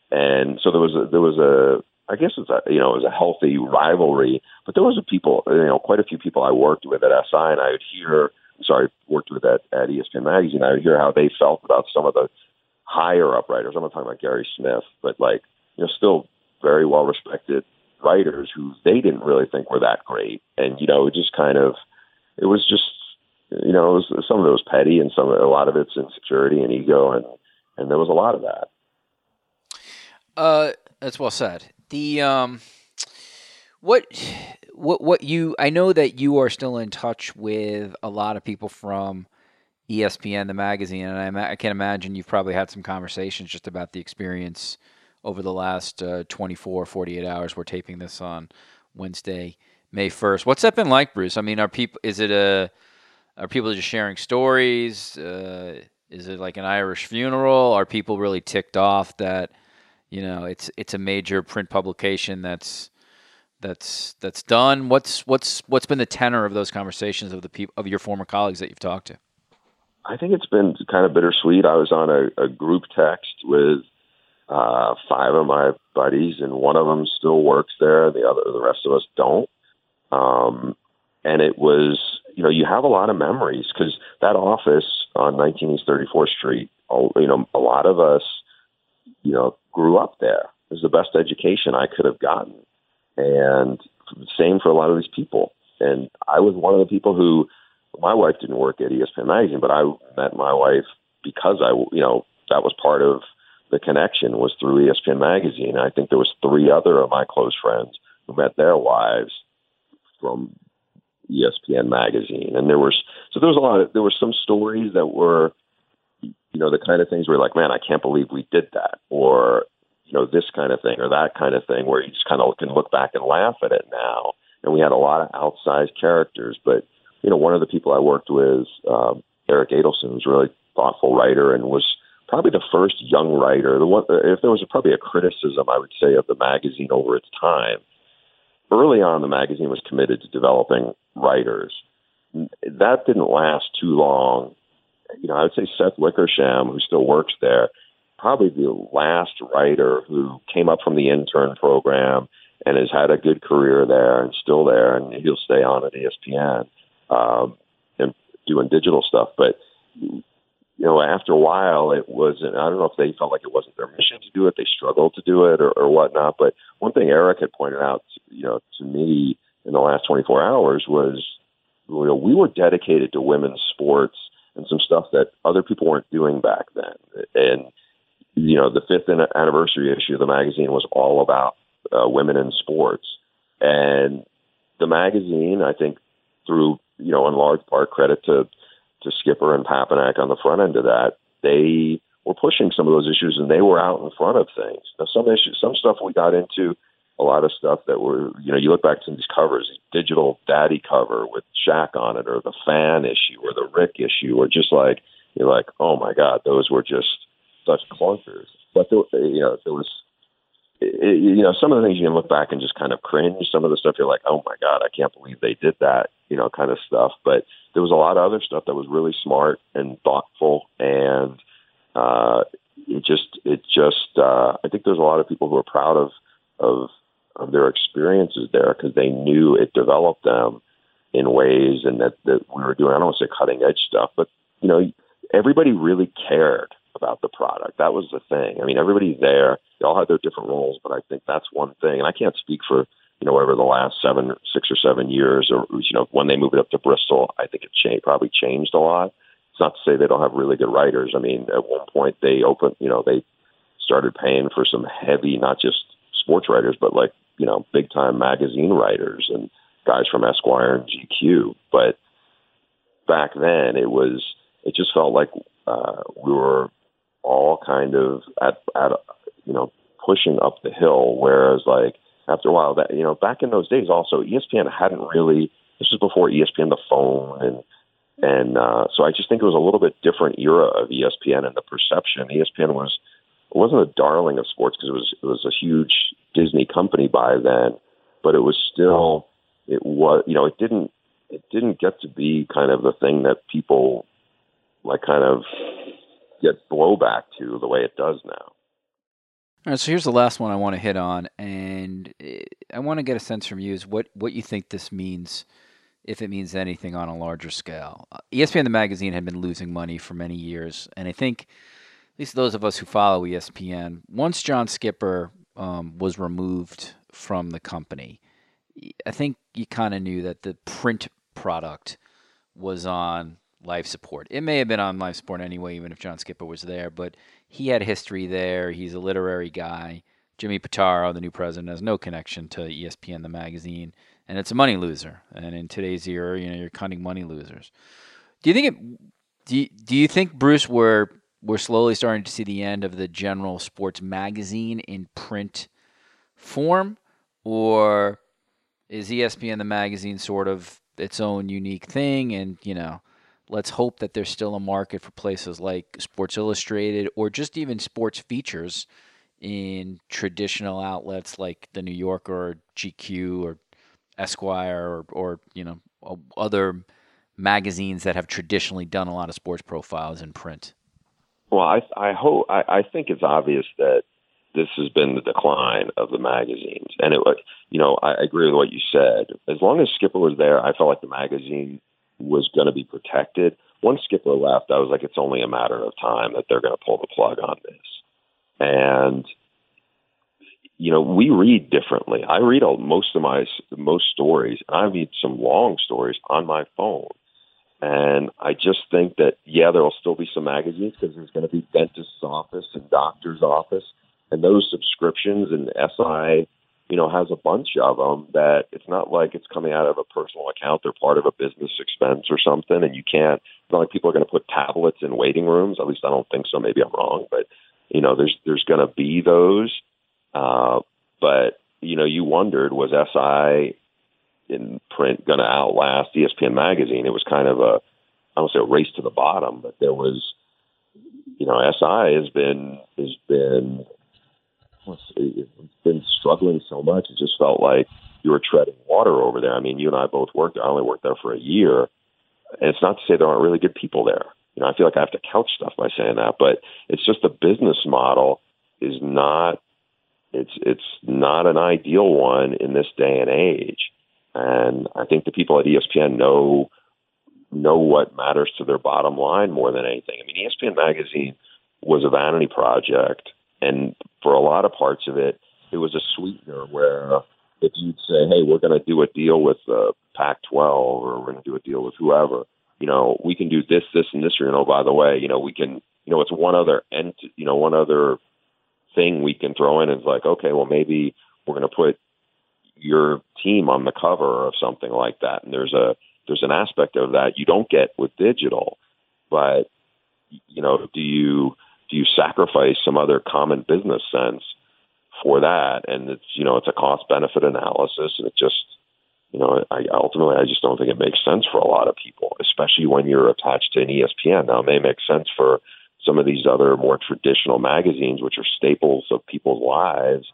and so there was a, there was a I guess it's a you know it was a healthy rivalry. But there was a people you know quite a few people I worked with at SI, and I would hear sorry, worked with at, at ESPN Magazine, I hear how they felt about some of the higher up writers. I'm not talking about Gary Smith, but like, you know, still very well respected writers who they didn't really think were that great. And, you know, it just kind of, it was just, you know, it was, some of it was petty and some, a lot of it's insecurity and ego. And, and there was a lot of that. Uh, that's well said. The, um, what what what you I know that you are still in touch with a lot of people from ESPN the magazine and I, I can imagine you've probably had some conversations just about the experience over the last uh, 24 48 hours. We're taping this on Wednesday May 1st what's that been like Bruce? I mean are people is it a are people just sharing stories? Uh, is it like an Irish funeral? Are people really ticked off that you know it's it's a major print publication that's that's that's done? What's what's what's been the tenor of those conversations of the people of your former colleagues that you've talked to? I think it's been kind of bittersweet. I was on a, a group text with uh, five of my buddies, and one of them still works there. The other, the rest of us don't. Um, and it was, you know, you have a lot of memories because that office on 19 East 34th Street, you know, a lot of us, you know, grew up there. It was the best education I could have gotten, and same for a lot of these people. And I was one of the people who, my wife didn't work at ESPN magazine, but I met my wife because I, you know, that was part of the connection was through ESPN magazine. I think there was three other of my close friends who met their wives from ESPN magazine, and there was so there was a lot of there were some stories that were, you know, the kind of things where like, man, I can't believe we did that, or you know, this kind of thing or that kind of thing, where you just kind of can look back and laugh at it now. And we had a lot of outsized characters, but you know, one of the people I worked with, um, Eric Adelson, was a really thoughtful writer and was probably the first young writer. The one, if there was a, probably a criticism, I would say, of the magazine over its time. Early on, the magazine was committed to developing writers. That didn't last too long. You know, I would say Seth Wickersham, who still works there, probably the last writer who came up from the intern program and has had a good career there and still there, and he'll stay on at ESPN um, and doing digital stuff. But you know, after a while, it wasn't. I don't know if they felt like it wasn't their mission to do it. They struggled to do it, or, or whatnot. But one thing Eric had pointed out, you know, to me in the last 24 hours was, you know, we were dedicated to women's sports and some stuff that other people weren't doing back then. And you know, the fifth anniversary issue of the magazine was all about uh, women in sports, and the magazine, I think, through you know, in large part credit to to Skipper and Papanek on the front end of that, they were pushing some of those issues and they were out in front of things. Now, some issues, some stuff we got into, a lot of stuff that were, you know, you look back to these covers, digital daddy cover with Shaq on it, or the fan issue, or the Rick issue, or just like you're like, oh my god, those were just such clunkers. But there, you know, there was, it, you know, some of the things you can look back and just kind of cringe. Some of the stuff you're like, oh my god, I can't believe they did that, you know, kind of stuff. But there was a lot of other stuff that was really smart and thoughtful and uh it just it just uh I think there's a lot of people who are proud of of of their experiences there because they knew it developed them in ways and that that we were doing I don't want to say cutting edge stuff but you know everybody really cared about the product that was the thing I mean everybody there they all had their different roles but I think that's one thing and I can't speak for you know, over the last seven, six or seven years, or you know, when they moved it up to Bristol, I think it changed, probably changed a lot. It's not to say they don't have really good writers. I mean, at one point they opened, you know, they started paying for some heavy, not just sports writers, but like you know, big time magazine writers and guys from Esquire and GQ. But back then, it was, it just felt like uh, we were all kind of at, at, you know, pushing up the hill, whereas like after a while. That you know, back in those days, also ESPN hadn't really. This was before ESPN, the phone, and and uh, so I just think it was a little bit different era of ESPN and the perception. ESPN was wasn't a darling of sports because it was it was a huge Disney company by then, but it was still it was you know it didn't it didn't get to be kind of the thing that people like kind of get blowback to the way it does now. All right, so here's the last one I want to hit on, and eh, I want to get a sense from you is what what you think this means, if it means anything on a larger scale. Uh, ESPN the magazine had been losing money for many years, and I think, at least those of us who follow ESPN, once John Skipper um, was removed from the company, I think you kind of knew that the print product was on life support. It may have been on life support anyway, even if John Skipper was there, but he had history there. He's a literary guy. Jimmy Pitaro, the new president, has no connection to ESPN, the magazine, and it's a money loser. And in today's era, you know, you're cutting money losers. Do you think it? Do you, do you think Bruce we're we're slowly starting to see the end of the general sports magazine in print form, or is ESPN the magazine sort of its own unique thing? And you know, let's hope that there's still a market for places like Sports Illustrated or just even sports features in traditional outlets like the New Yorker or GQ or Esquire or, or you know other magazines that have traditionally done a lot of sports profiles in print? Well, I I hope I, I think it's obvious that this has been the decline of the magazines, and it you know I agree with what you said. As long as Skipper was there, I felt like the magazine was going to be protected. Once Skipper left, I was like, it's only a matter of time that they're going to pull the plug on this. And you know, we read differently. I read all, most of my most stories, and I read some long stories on my phone. And I just think that yeah, there will still be some magazines because there's going to be dentist's office and doctor's office, and those subscriptions and SI, you know, has a bunch of them that it's not like it's coming out of a personal account. They're part of a business expense or something, and you can't. It's not like people are going to put tablets in waiting rooms. At least I don't think so. Maybe I'm wrong, but you know, there's there's going to be those. Uh, but you know, you wondered was SI in print going to outlast ESPN magazine. It was kind of a, I don't say a race to the bottom, but there was, you know, SI has been has been it's been struggling so much. It just felt like you were treading water over there. I mean, you and I both worked. I only worked there for a year, and it's not to say there aren't really good people there. You know, I feel like I have to couch stuff by saying that, but it's just the business model is not it's it's not an ideal one in this day and age. And I think the people at ESPN know know what matters to their bottom line more than anything. I mean, ESPN magazine was a vanity project, and for a lot of parts of it, it was a sweetener where if you'd say, "Hey, we're going to do a deal with uh, the Pac-12, or we're going to do a deal with whoever," you know, we can do this, this, and this. You know, by the way, you know, we can, you know, it's one other ent, you know, one other thing we can throw in. Is like, okay, well, maybe we're going to put your team on the cover of something like that. And there's a there's an aspect of that you don't get with digital. But you know, do you do you sacrifice some other common business sense for that? And it's you know, it's a cost benefit analysis, and it just you know, I ultimately I just don't think it makes sense for a lot of people, especially when you're attached to an ESPN. Now, it may make sense for some of these other more traditional magazines, which are staples of people's lives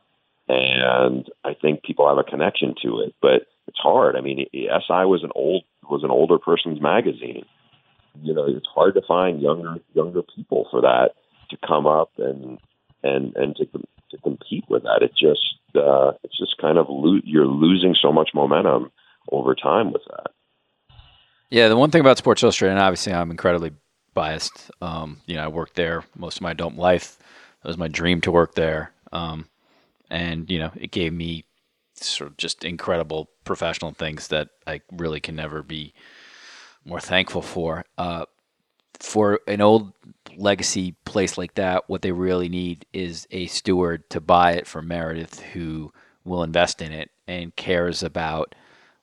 and I think people have a connection to it. But it's hard. I mean, SI was an old was an older person's magazine. You know, it's hard to find younger younger people for that to come up and and and to to compete with that. It just uh, it's just kind of lo- you're losing so much momentum over time with that. Yeah, the one thing about Sports Illustrated, and obviously I'm incredibly biased. Um, you know, I worked there most of my adult life. It was my dream to work there. Um, and you know it gave me sort of just incredible professional things that I really can never be more thankful for. Uh, for an old legacy place like that, what they really need is a steward to buy it for Meredith who will invest in it and cares about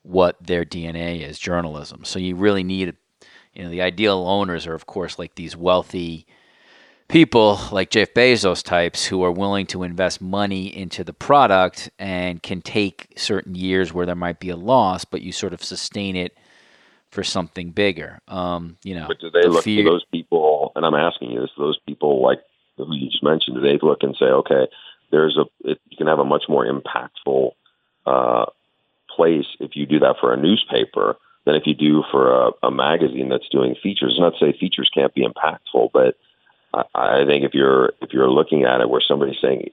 what their DNA is, journalism. So you really need, you know, the ideal owners are, of course, like these wealthy people like Jeff Bezos types who are willing to invest money into the product and can take certain years where there might be a loss, but you sort of sustain it for something bigger. Um, you know, but do they the look fear- to those people? And I'm asking you this: those people like who you just mentioned, do they look and say, okay, there's a it, you can have a much more impactful uh, place if you do that for a newspaper than if you do for a, a magazine that's doing features. Not to say features can't be impactful, but I think if you're if you're looking at it where somebody's saying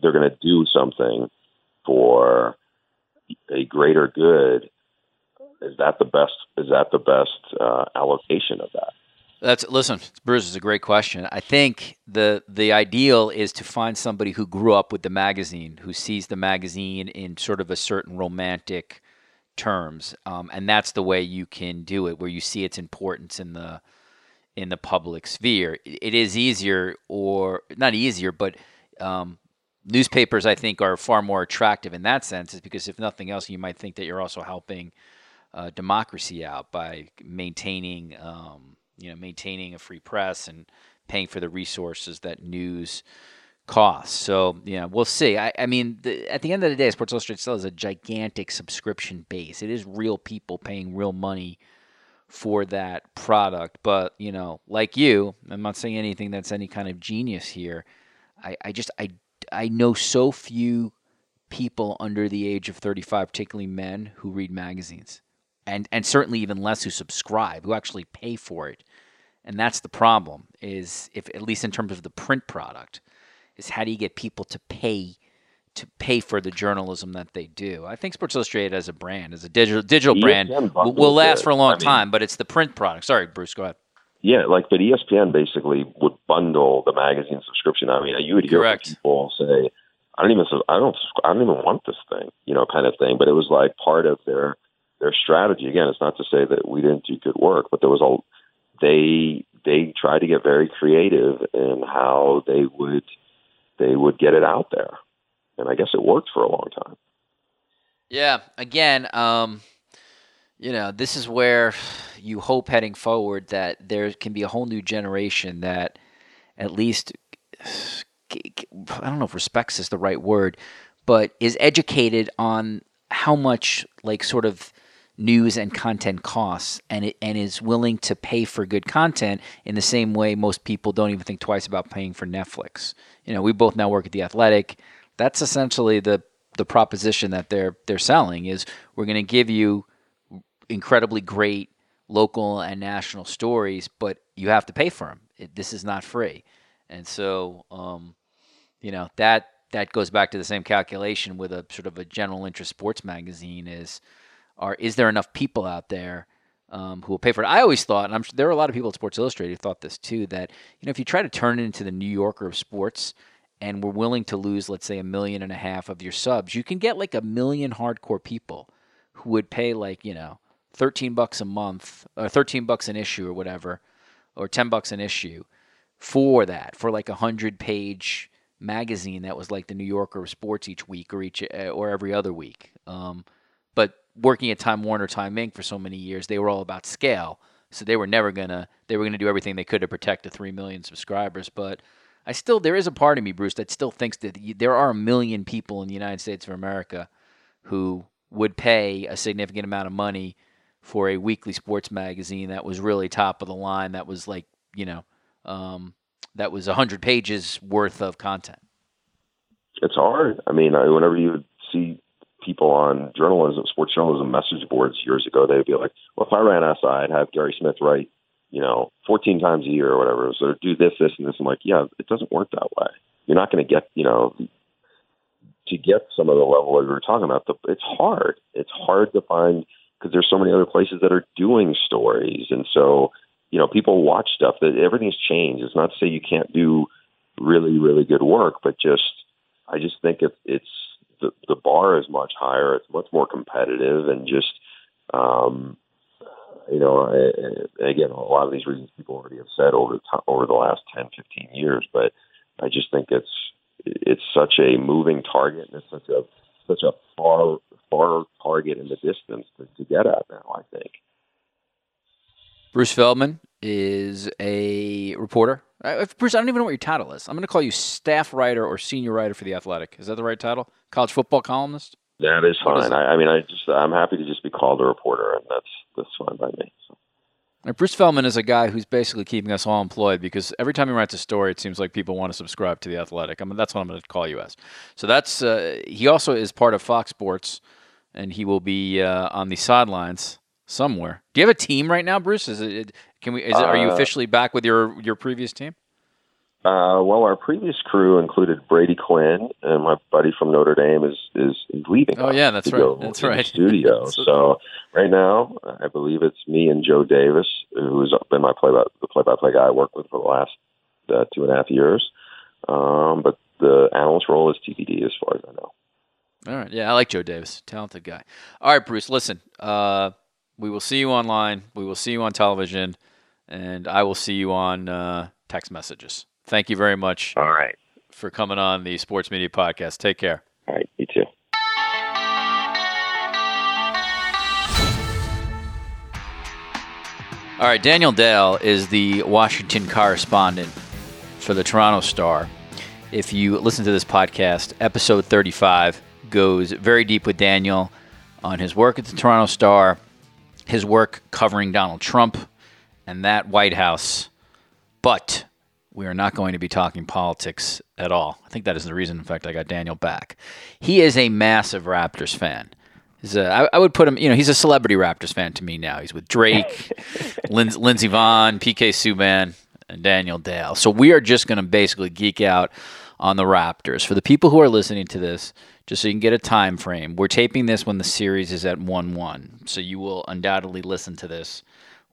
they're going to do something for a greater good, is that the best? Is that the best uh, allocation of that? That's listen, Bruce is a great question. I think the the ideal is to find somebody who grew up with the magazine, who sees the magazine in sort of a certain romantic terms, um, and that's the way you can do it, where you see its importance in the in the public sphere. It is easier, or not easier, but um, newspapers I think are far more attractive in that sense, is because if nothing else, you might think that you're also helping uh, democracy out by maintaining, um, you know, maintaining a free press and paying for the resources that news costs. So yeah, we'll see. I, I mean, the, at the end of the day, Sports Illustrated still has a gigantic subscription base. It is real people paying real money for that product. But, you know, like you, I'm not saying anything that's any kind of genius here. I, I just, I, I know so few people under the age of 35, particularly men, who read magazines, and and certainly even less who subscribe, who actually pay for it. And that's the problem. Is if at least in terms of the print product, is how do you get people to pay to pay for the journalism that they do? I think Sports Illustrated as a brand, as a digital digital brand, will, will last for a long I mean, time. But it's the print product. Sorry, Bruce, go ahead. Yeah, like but ESPN basically would bundle the magazine subscription. I mean, you would hear people say, "I don't even, I don't, I don't even want this thing," you know, kind of thing. But it was like part of their their strategy. Again, it's not to say that we didn't do good work, but there was a they they tried to get very creative in how they would they would get it out there, and I guess it worked for a long time. Yeah. Again, um, you know, this is where you hope heading forward that there can be a whole new generation that at least I don't know if respects is the right word, but is educated on how much like sort of news and content costs and it, and is willing to pay for good content in the same way most people don't even think twice about paying for Netflix. You know, we both now work at the Athletic. That's essentially the the proposition that they're they're selling is we're going to give you incredibly great local and national stories, but you have to pay for them. It, this is not free, and so um, you know that that goes back to the same calculation with a sort of a general interest sports magazine is are is there enough people out there um, who will pay for it? I always thought, and I'm there are a lot of people at Sports Illustrated who thought this too, that you know if you try to turn it into the New Yorker of sports, and we're willing to lose, let's say, a million and a half of your subs, you can get like a million hardcore people who would pay like you know 13 bucks a month or 13 bucks an issue or whatever or 10 bucks an issue for that for like a 100 page magazine that was like the New Yorker of sports each week or each uh, or every other week um, but working at Time Warner Time Inc for so many years they were all about scale so they were never gonna they were gonna do everything they could to protect the 3 million subscribers but I still there is a part of me Bruce that still thinks that there are a million people in the United States of America who would pay a significant amount of money for a weekly sports magazine that was really top of the line. That was like you know, um, that was hundred pages worth of content. It's hard. I mean, I, whenever you see people on journalism, sports journalism message boards years ago, they'd be like, "Well, if I ran SI, I'd have Gary Smith write, you know, 14 times a year or whatever. So do this, this, and this." I'm like, "Yeah, it doesn't work that way. You're not going to get, you know." To get some of the level that we were talking about, it's hard. It's hard to find because there's so many other places that are doing stories, and so you know people watch stuff. That everything's changed. It's not to say you can't do really really good work, but just I just think if it's the the bar is much higher. It's much more competitive, and just um, you know, again, a lot of these reasons people already have said over the over the last 10, 15 years, but I just think it's it's such a moving target and it's such a such a far far target in the distance to, to get at now. I think. Bruce Feldman is a reporter. Uh, Bruce, I don't even know what your title is. I'm going to call you staff writer or senior writer for the Athletic. Is that the right title? College football columnist. That is fine. Is I, I, mean, I just I'm happy to just be called a reporter, and that's that's fine by me. So. Bruce Feldman is a guy who's basically keeping us all employed because every time he writes a story, it seems like people want to subscribe to the Athletic. I mean, that's what I'm going to call you as. So that's uh, he also is part of Fox Sports, and he will be uh, on the sidelines somewhere. Do you have a team right now, Bruce? Is it can we? Is it, are you uh, officially back with your your previous team? Uh, well, our previous crew included Brady Quinn, and my buddy from Notre Dame is is, leaving. Oh yeah, that's right. That's right. studio. so right now, I believe it's me and Joe Davis, who's been my play by the play by play guy I worked with for the last uh, two and a half years. Um, but the analyst role is TBD as far as I know. All right. Yeah, I like Joe Davis. Talented guy. All right, Bruce. Listen, uh, we will see you online. We will see you on television, and I will see you on uh, text messages. Thank you very much. All right. For coming on the Sports Media Podcast. Take care. All right. You too. All right. Daniel Dale is the Washington correspondent for the Toronto Star. If you listen to this podcast, episode 35 goes very deep with Daniel on his work at the Toronto Star, his work covering Donald Trump and that White House. But we are not going to be talking politics at all. I think that is the reason, in fact, I got Daniel back. He is a massive Raptors fan. He's a, I, I would put him, you know, he's a celebrity Raptors fan to me now. He's with Drake, Lin, Lindsey Vonn, PK Subban, and Daniel Dale. So we are just going to basically geek out on the Raptors. For the people who are listening to this, just so you can get a time frame, we're taping this when the series is at 1 1. So you will undoubtedly listen to this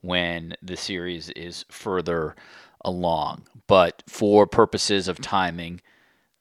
when the series is further along. But for purposes of timing,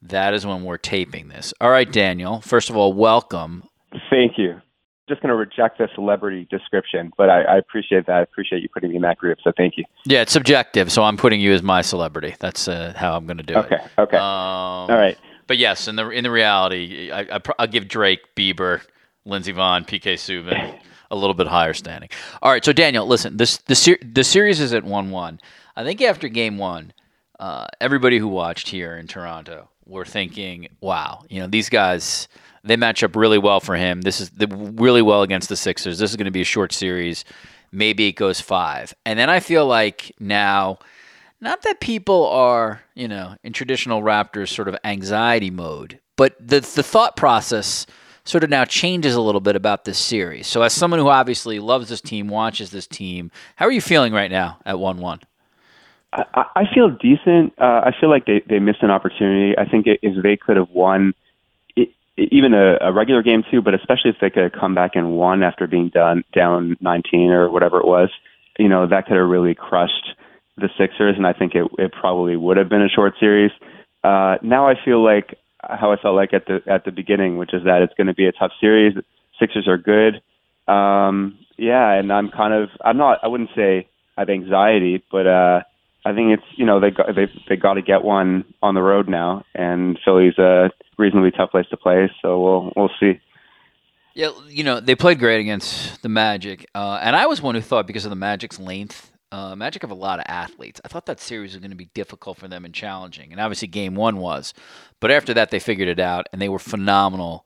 that is when we're taping this. All right, Daniel, first of all, welcome. Thank you. Just going to reject the celebrity description, but I, I, appreciate that. I appreciate you putting me in that group, so thank you. Yeah, it's subjective, so I'm putting you as my celebrity. That's uh, how I'm going to do okay, it. Okay. Okay. Um, All right. But yes, in the in the reality, I, I, will give Drake, Bieber, Lindsey Vonn, PK Subban a little bit higher standing. All right, so Daniel, listen, this the ser- the series is at one one. I think after game one, uh, everybody who watched here in Toronto were thinking, "Wow, you know these guys." They match up really well for him. This is the, really well against the Sixers. This is going to be a short series. Maybe it goes five. And then I feel like now, not that people are, you know, in traditional Raptors sort of anxiety mode, but the the thought process sort of now changes a little bit about this series. So, as someone who obviously loves this team, watches this team, how are you feeling right now at one one? I, I feel decent. Uh, I feel like they they missed an opportunity. I think if they could have won even a, a regular game too, but especially if they could have come back and won after being done down 19 or whatever it was, you know, that could have really crushed the Sixers, and I think it, it probably would have been a short series. Uh, now I feel like how I felt like at the at the beginning, which is that it's going to be a tough series. Sixers are good, um, yeah, and I'm kind of I'm not I wouldn't say I have anxiety, but uh, I think it's you know they got they they got to get one on the road now, and Philly's a reasonably tough place to play. So we'll we'll see. Yeah, you know they played great against the Magic, uh, and I was one who thought because of the Magic's length, uh, Magic have a lot of athletes. I thought that series was going to be difficult for them and challenging, and obviously Game One was, but after that they figured it out and they were phenomenal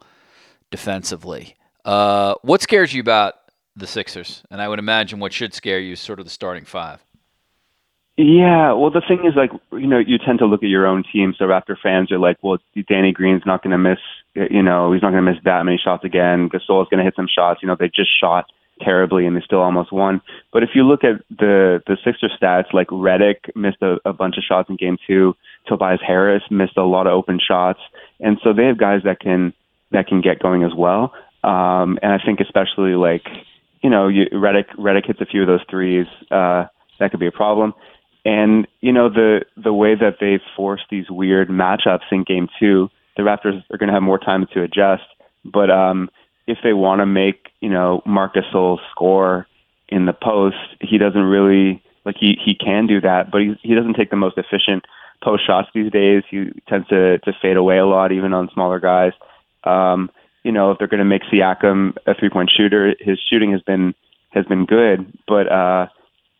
defensively. Uh, what scares you about the Sixers? And I would imagine what should scare you is sort of the starting five. Yeah, well, the thing is, like, you know, you tend to look at your own team. So Raptor fans are like, well, Danny Green's not going to miss, you know, he's not going to miss that many shots again. Gasol's going to hit some shots. You know, they just shot terribly and they still almost won. But if you look at the the Sixer stats, like Redick missed a, a bunch of shots in game two. Tobias Harris missed a lot of open shots, and so they have guys that can that can get going as well. Um, and I think especially like, you know, you, Redick Redick hits a few of those threes. Uh, that could be a problem. And you know the the way that they force these weird matchups in Game Two, the Raptors are going to have more time to adjust. But um, if they want to make you know Marcus Gasol score in the post, he doesn't really like he he can do that, but he he doesn't take the most efficient post shots these days. He tends to to fade away a lot, even on smaller guys. Um, you know, if they're going to make Siakam a three point shooter, his shooting has been has been good, but uh,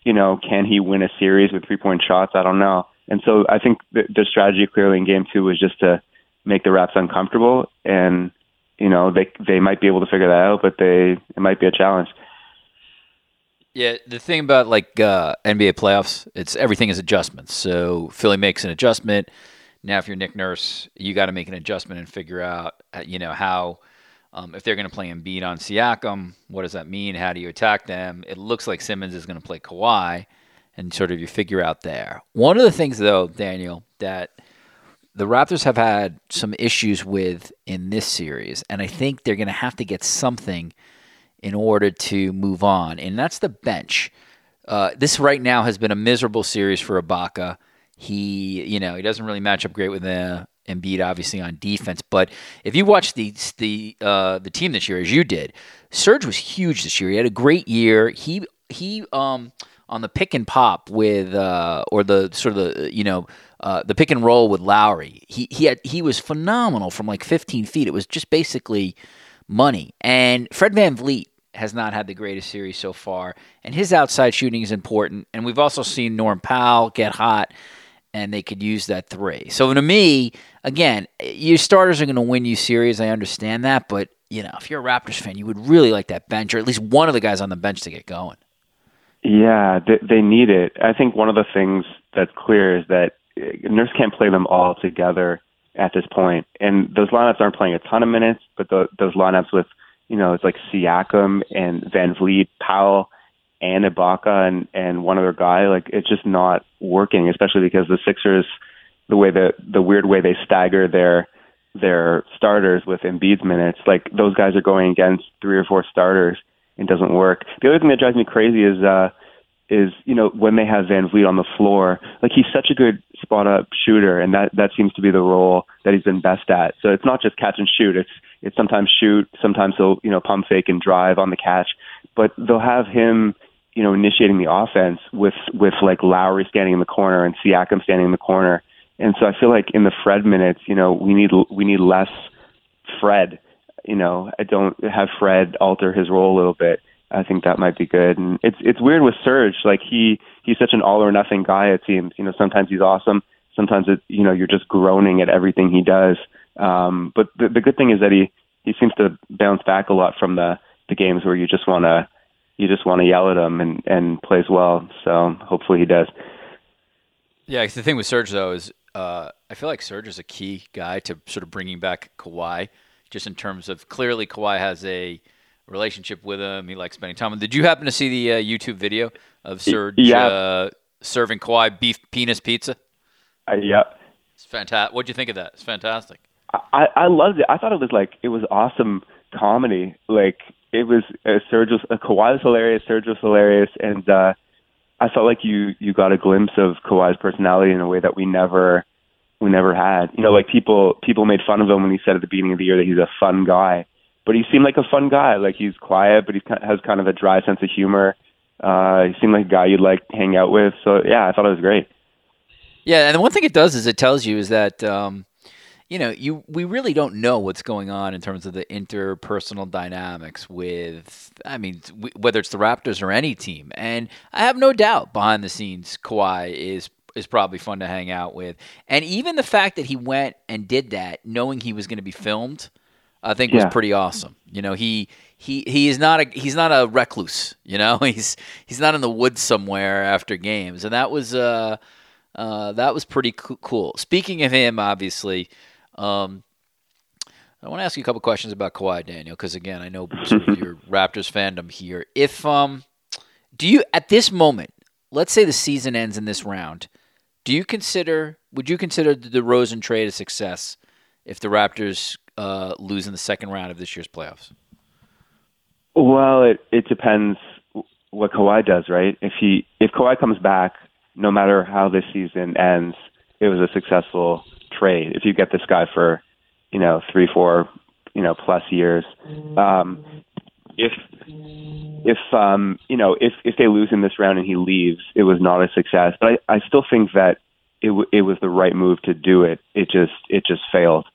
you know, can he win a series with three point shots? I don't know. And so I think the, the strategy clearly in game two was just to make the Raps uncomfortable, and you know they they might be able to figure that out, but they it might be a challenge. Yeah, the thing about like uh, NBA playoffs, it's everything is adjustments. So Philly makes an adjustment. Now, if you're Nick Nurse, you got to make an adjustment and figure out, uh, you know, how um, if they're going to play Embiid on Siakam, what does that mean? How do you attack them? It looks like Simmons is going to play Kawhi, and sort of you figure out there. One of the things, though, Daniel, that the Raptors have had some issues with in this series, and I think they're going to have to get something in order to move on, and that's the bench. Uh, this right now has been a miserable series for Ibaka. He, you know, he doesn't really match up great with the Embiid obviously on defense. But if you watch the the uh, the team this year as you did, Serge was huge this year. He had a great year. He he um on the pick and pop with uh, or the sort of the you know uh, the pick and roll with Lowry. He he had he was phenomenal from like 15 feet. It was just basically money. And Fred VanVleet has not had the greatest series so far, and his outside shooting is important. And we've also seen Norm Powell get hot and they could use that three. So to me, again, your starters are going to win you series. I understand that, but you know, if you're a Raptors fan, you would really like that bench or at least one of the guys on the bench to get going. Yeah, they, they need it. I think one of the things that's clear is that Nurse can't play them all together at this point, and those lineups aren't playing a ton of minutes, but the, those lineups with you know it's like Siakam and VanVleet, Powell, and Ibaka and and one other guy, like it's just not working, especially because the Sixers, the way that the weird way they stagger their their starters with Embiid's minutes, like those guys are going against three or four starters, it doesn't work. The other thing that drives me crazy is uh is you know when they have VanVleet on the floor, like he's such a good spot up shooter, and that that seems to be the role that he's been best at. So it's not just catch and shoot; it's it's sometimes shoot, sometimes he'll you know pump fake and drive on the catch, but they'll have him you know initiating the offense with with like Lowry standing in the corner and Siakam standing in the corner, and so I feel like in the Fred minutes, you know, we need we need less Fred. You know, I don't have Fred alter his role a little bit I think that might be good. And it's it's weird with Serge. Like he he's such an all or nothing guy. It seems. You know, sometimes he's awesome. Sometimes it you know you're just groaning at everything he does. Um, but the, the good thing is that he he seems to bounce back a lot from the the games where you just want to you just want to yell at him and and plays well. So hopefully he does. Yeah, the thing with Serge though is uh, I feel like Serge is a key guy to sort of bringing back Kawhi, just in terms of clearly Kawhi has a relationship with him. He likes spending time with him. Did you happen to see the uh, YouTube video of Serge yeah. uh, serving Kawhi beef penis pizza? Uh, yeah. It's fantastic. What'd you think of that? It's fantastic. I, I loved it. I thought it was like it was awesome comedy. Like it was uh, Serge was uh, Kawhi was hilarious, Serge was hilarious, and uh, I felt like you you got a glimpse of Kawhi's personality in a way that we never we never had. You know, like people people made fun of him when he said at the beginning of the year that he's a fun guy, but he seemed like a fun guy. Like he's quiet, but he has kind of a dry sense of humor. Uh, he seemed like a guy you'd like to hang out with. So yeah, I thought it was great. Yeah, and the one thing it does is it tells you is that um, you know you we really don't know what's going on in terms of the interpersonal dynamics with I mean whether it's the Raptors or any team. And I have no doubt behind the scenes Kawhi is is probably fun to hang out with. And even the fact that he went and did that knowing he was going to be filmed I think yeah. was pretty awesome. You know, he he he is not a he's not a recluse. You know, he's he's not in the woods somewhere after games, and that was uh, uh that was pretty cool. Speaking of him, obviously, um, I want to ask you a couple questions about Kawhi Daniel because again, I know your Raptors fandom here. If um, do you at this moment, let's say the season ends in this round, do you consider would you consider the DeRozan trade a success if the Raptors uh, lose in the second round of this year's playoffs? Well, it it depends what Kawhi does, right? If he if Kawhi comes back, no matter how this season ends, it was a successful trade. If you get this guy for, you know, three, four, you know, plus years, um, if if um, you know if if they lose in this round and he leaves, it was not a success. But I, I still think that it w- it was the right move to do it. It just it just failed.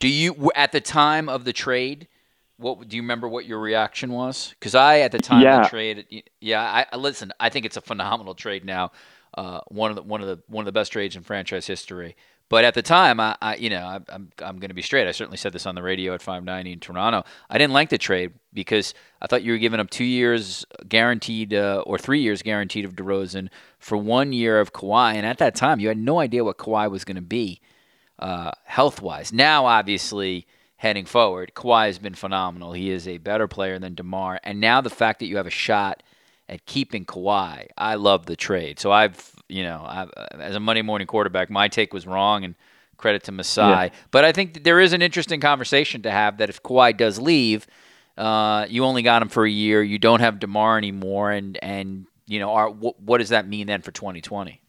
Do you at the time of the trade? What do you remember? What your reaction was? Because I at the time yeah. of the trade, yeah, I listen. I think it's a phenomenal trade now. Uh, one of the one of the one of the best trades in franchise history. But at the time, I, I you know, I, I'm I'm going to be straight. I certainly said this on the radio at 590 in Toronto. I didn't like the trade because I thought you were giving up two years guaranteed uh, or three years guaranteed of DeRozan for one year of Kawhi, and at that time, you had no idea what Kawhi was going to be uh, health wise. Now, obviously, heading forward, Kawhi has been phenomenal. He is a better player than DeMar. And now the fact that you have a shot at keeping Kawhi, I love the trade. So I've, you know, I've, as a Monday morning quarterback, my take was wrong and credit to Masai. Yeah. But I think there is an interesting conversation to have that if Kawhi does leave, uh, you only got him for a year. You don't have DeMar anymore. And, and you know, are, what, what does that mean then for 2020?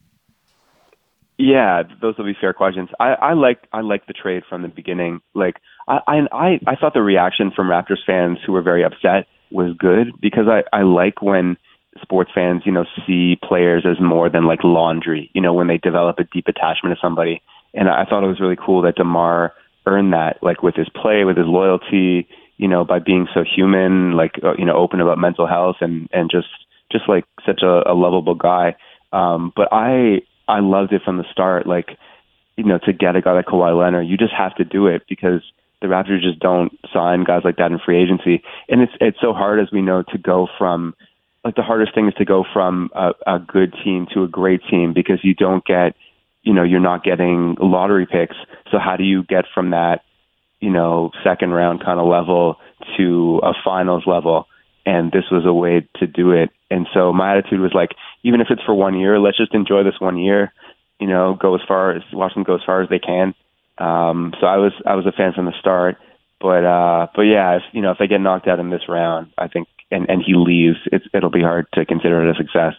Yeah, those will be fair questions. I, I like I like the trade from the beginning. Like I, I I thought the reaction from Raptors fans who were very upset was good because I I like when sports fans you know see players as more than like laundry. You know when they develop a deep attachment to somebody, and I thought it was really cool that Demar earned that like with his play, with his loyalty, you know, by being so human, like uh, you know, open about mental health and and just just like such a, a lovable guy. Um, but I I loved it from the start. Like, you know, to get a guy like Kawhi Leonard, you just have to do it because the Raptors just don't sign guys like that in free agency. And it's it's so hard, as we know, to go from like the hardest thing is to go from a, a good team to a great team because you don't get, you know, you're not getting lottery picks. So how do you get from that, you know, second round kind of level to a finals level? And this was a way to do it. And so my attitude was like, even if it's for one year, let's just enjoy this one year. You know, go as far as watch them go as far as they can. Um, so I was I was a fan from the start. But uh, but yeah, if you know if they get knocked out in this round, I think and and he leaves, it's, it'll be hard to consider it a success.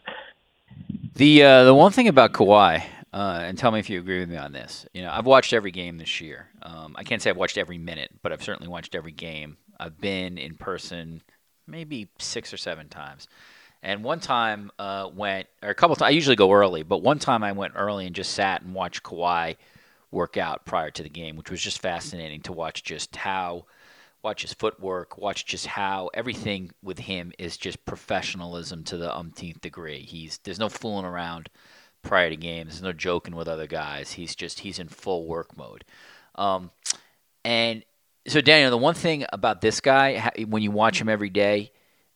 The uh, the one thing about Kawhi, uh, and tell me if you agree with me on this. You know, I've watched every game this year. Um, I can't say I've watched every minute, but I've certainly watched every game. I've been in person maybe six or seven times. And one time uh, went, or a couple times, I usually go early, but one time I went early and just sat and watched Kawhi work out prior to the game, which was just fascinating to watch just how – watch his footwork, watch just how everything with him is just professionalism to the umpteenth degree. He's there's no fooling around prior to games. There's no joking with other guys. He's just he's in full work mode. Um, and so Daniel, the one thing about this guy, when you watch him every day,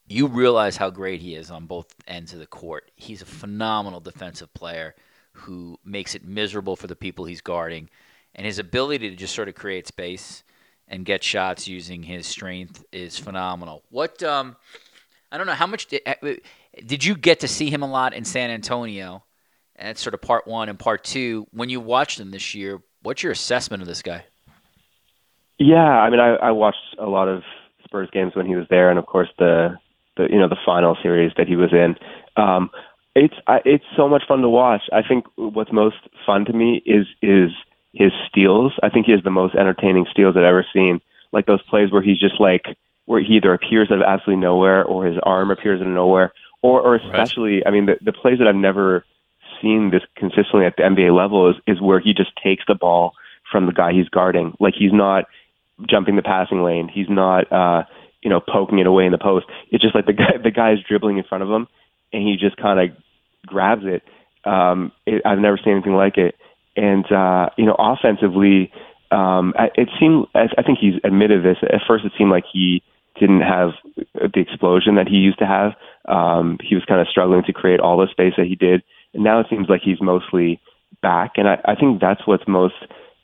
you realize how great he is on both ends of the court. He's a phenomenal defensive player who makes it miserable for the people he's guarding, and his ability to just sort of create space and get shots using his strength is phenomenal. What um, I don't know how much did, did you get to see him a lot in San Antonio? And that's sort of part one and part two. When you watched him this year, what's your assessment of this guy? Yeah, I mean, I, I watched a lot of Spurs games when he was there, and of course the the you know the final series that he was in. Um, it's I, it's so much fun to watch. I think what's most fun to me is is his steals. I think he has the most entertaining steals I've ever seen. Like those plays where he's just like where he either appears out of absolutely nowhere or his arm appears out of nowhere, or or especially right. I mean the the plays that I've never seen this consistently at the NBA level is is where he just takes the ball from the guy he's guarding. Like he's not jumping the passing lane. He's not uh you know poking it away in the post. It's just like the guy the guy is dribbling in front of him and he just kind of grabs it. Um, it, I've never seen anything like it. And uh, you know, offensively, um, it seemed. I think he's admitted this. At first, it seemed like he didn't have the explosion that he used to have. Um, he was kind of struggling to create all the space that he did, and now it seems like he's mostly back. And I, I think that's what's most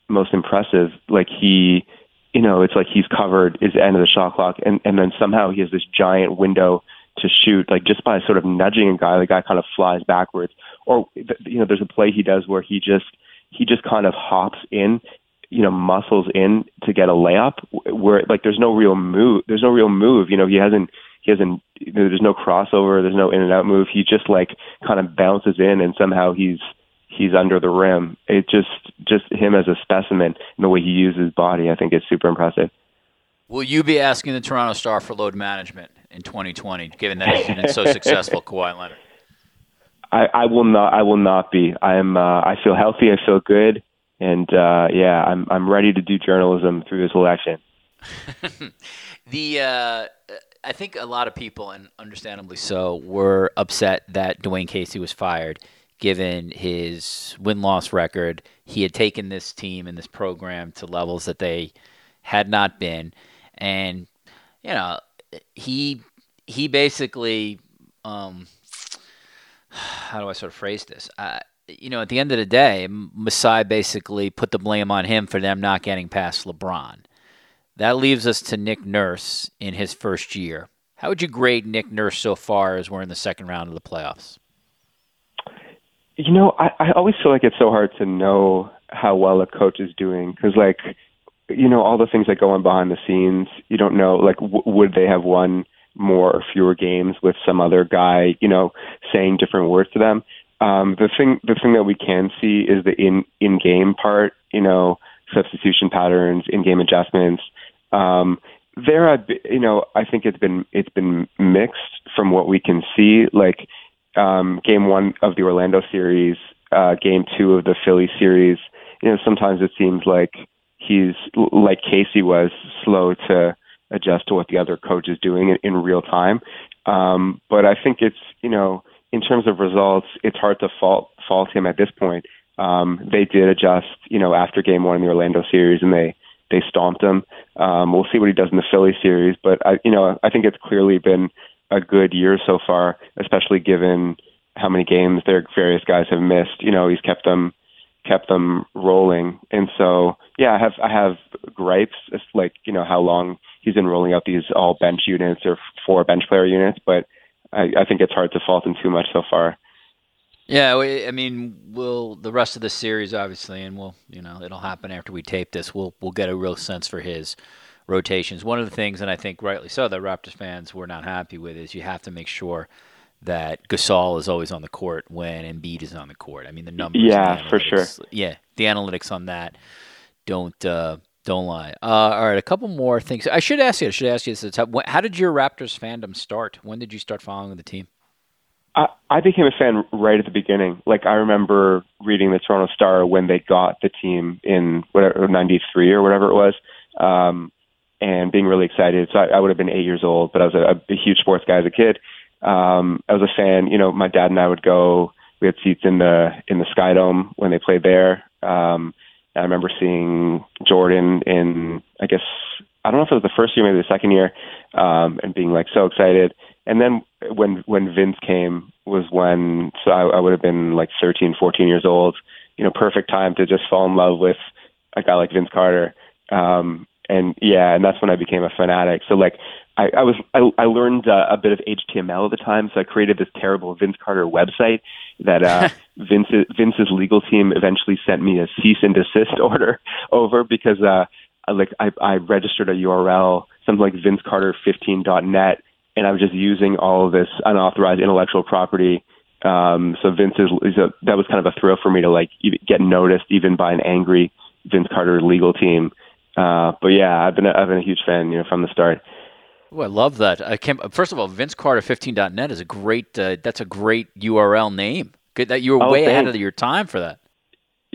most impressive. Like he, you know, it's like he's covered his end of the shot clock, and and then somehow he has this giant window to shoot. Like just by sort of nudging a guy, the guy kind of flies backwards. Or you know, there's a play he does where he just he just kind of hops in, you know, muscles in to get a layup where like there's no real move. There's no real move. You know, he hasn't he hasn't there's no crossover, there's no in and out move. He just like kind of bounces in and somehow he's he's under the rim. It just just him as a specimen and the way he uses his body, I think is super impressive. Will you be asking the Toronto Star for load management in 2020, given that he's been so successful, Kawhi Leonard? I, I will not. I will not be. I am. Uh, I feel healthy. I feel good, and uh, yeah, I'm. I'm ready to do journalism through this election. the uh, I think a lot of people, and understandably so, were upset that Dwayne Casey was fired, given his win loss record. He had taken this team and this program to levels that they had not been, and you know, he he basically. Um, how do I sort of phrase this? Uh, you know, at the end of the day, Masai basically put the blame on him for them not getting past LeBron. That leaves us to Nick Nurse in his first year. How would you grade Nick Nurse so far as we're in the second round of the playoffs? You know, I, I always feel like it's so hard to know how well a coach is doing because, like, you know, all the things that go on behind the scenes, you don't know, like, w- would they have won more or fewer games with some other guy, you know, saying different words to them. Um, the thing, the thing that we can see is the in in game part, you know, substitution patterns, in game adjustments. Um, there, I've, you know, I think it's been it's been mixed from what we can see. Like um, game one of the Orlando series, uh, game two of the Philly series. You know, sometimes it seems like he's like Casey was slow to adjust to what the other coach is doing in, in real time. Um, but I think it's you know in terms of results, it's hard to fault fault him at this point. Um, they did adjust, you know, after Game One in the Orlando series, and they they stomped him. Um, we'll see what he does in the Philly series, but I, you know, I think it's clearly been a good year so far, especially given how many games their various guys have missed. You know, he's kept them kept them rolling, and so yeah, I have I have gripes. It's like you know how long he's been rolling out these all bench units or four bench player units, but I, I think it's hard to fault him too much so far. Yeah, I mean, we'll the rest of the series obviously, and we'll you know it'll happen after we tape this. We'll we'll get a real sense for his rotations. One of the things, and I think rightly so, that Raptors fans were not happy with is you have to make sure that Gasol is always on the court when Embiid is on the court. I mean, the numbers. Yeah, for sure. Yeah, the analytics on that don't uh, don't lie. Uh, all right, a couple more things. I should ask you. I should ask you this. How did your Raptors fandom start? When did you start following the team? I, I became a fan right at the beginning. Like I remember reading the Toronto Star when they got the team in whatever '93 or whatever it was. Um, and being really excited. So I, I would have been eight years old, but I was a, a huge sports guy as a kid. Um, I was a fan. You know, my dad and I would go. We had seats in the in the Sky Dome when they played there. Um, I remember seeing Jordan in, I guess, I don't know if it was the first year, maybe the second year, um, and being like so excited. And then when when Vince came was when so I, I would have been like 13, 14 years old. You know, perfect time to just fall in love with a guy like Vince Carter. Um, and yeah, and that's when I became a fanatic. So like I, I was I, I learned uh, a bit of HTML at the time, so I created this terrible Vince Carter website that uh, Vince's Vince's legal team eventually sent me a cease and desist order over because uh, like I, I registered a URL something like VinceCarter15.net, and I was just using all of this unauthorized intellectual property. Um, so Vince is, is a, that was kind of a thrill for me to like get noticed even by an angry Vince Carter legal team. Uh, but yeah, I've been a, I've been a huge fan, you know, from the start. Oh, I love that. I can First of all, vince VinceCarter15.net is a great. Uh, that's a great URL name. Good that you were oh, way thanks. ahead of your time for that.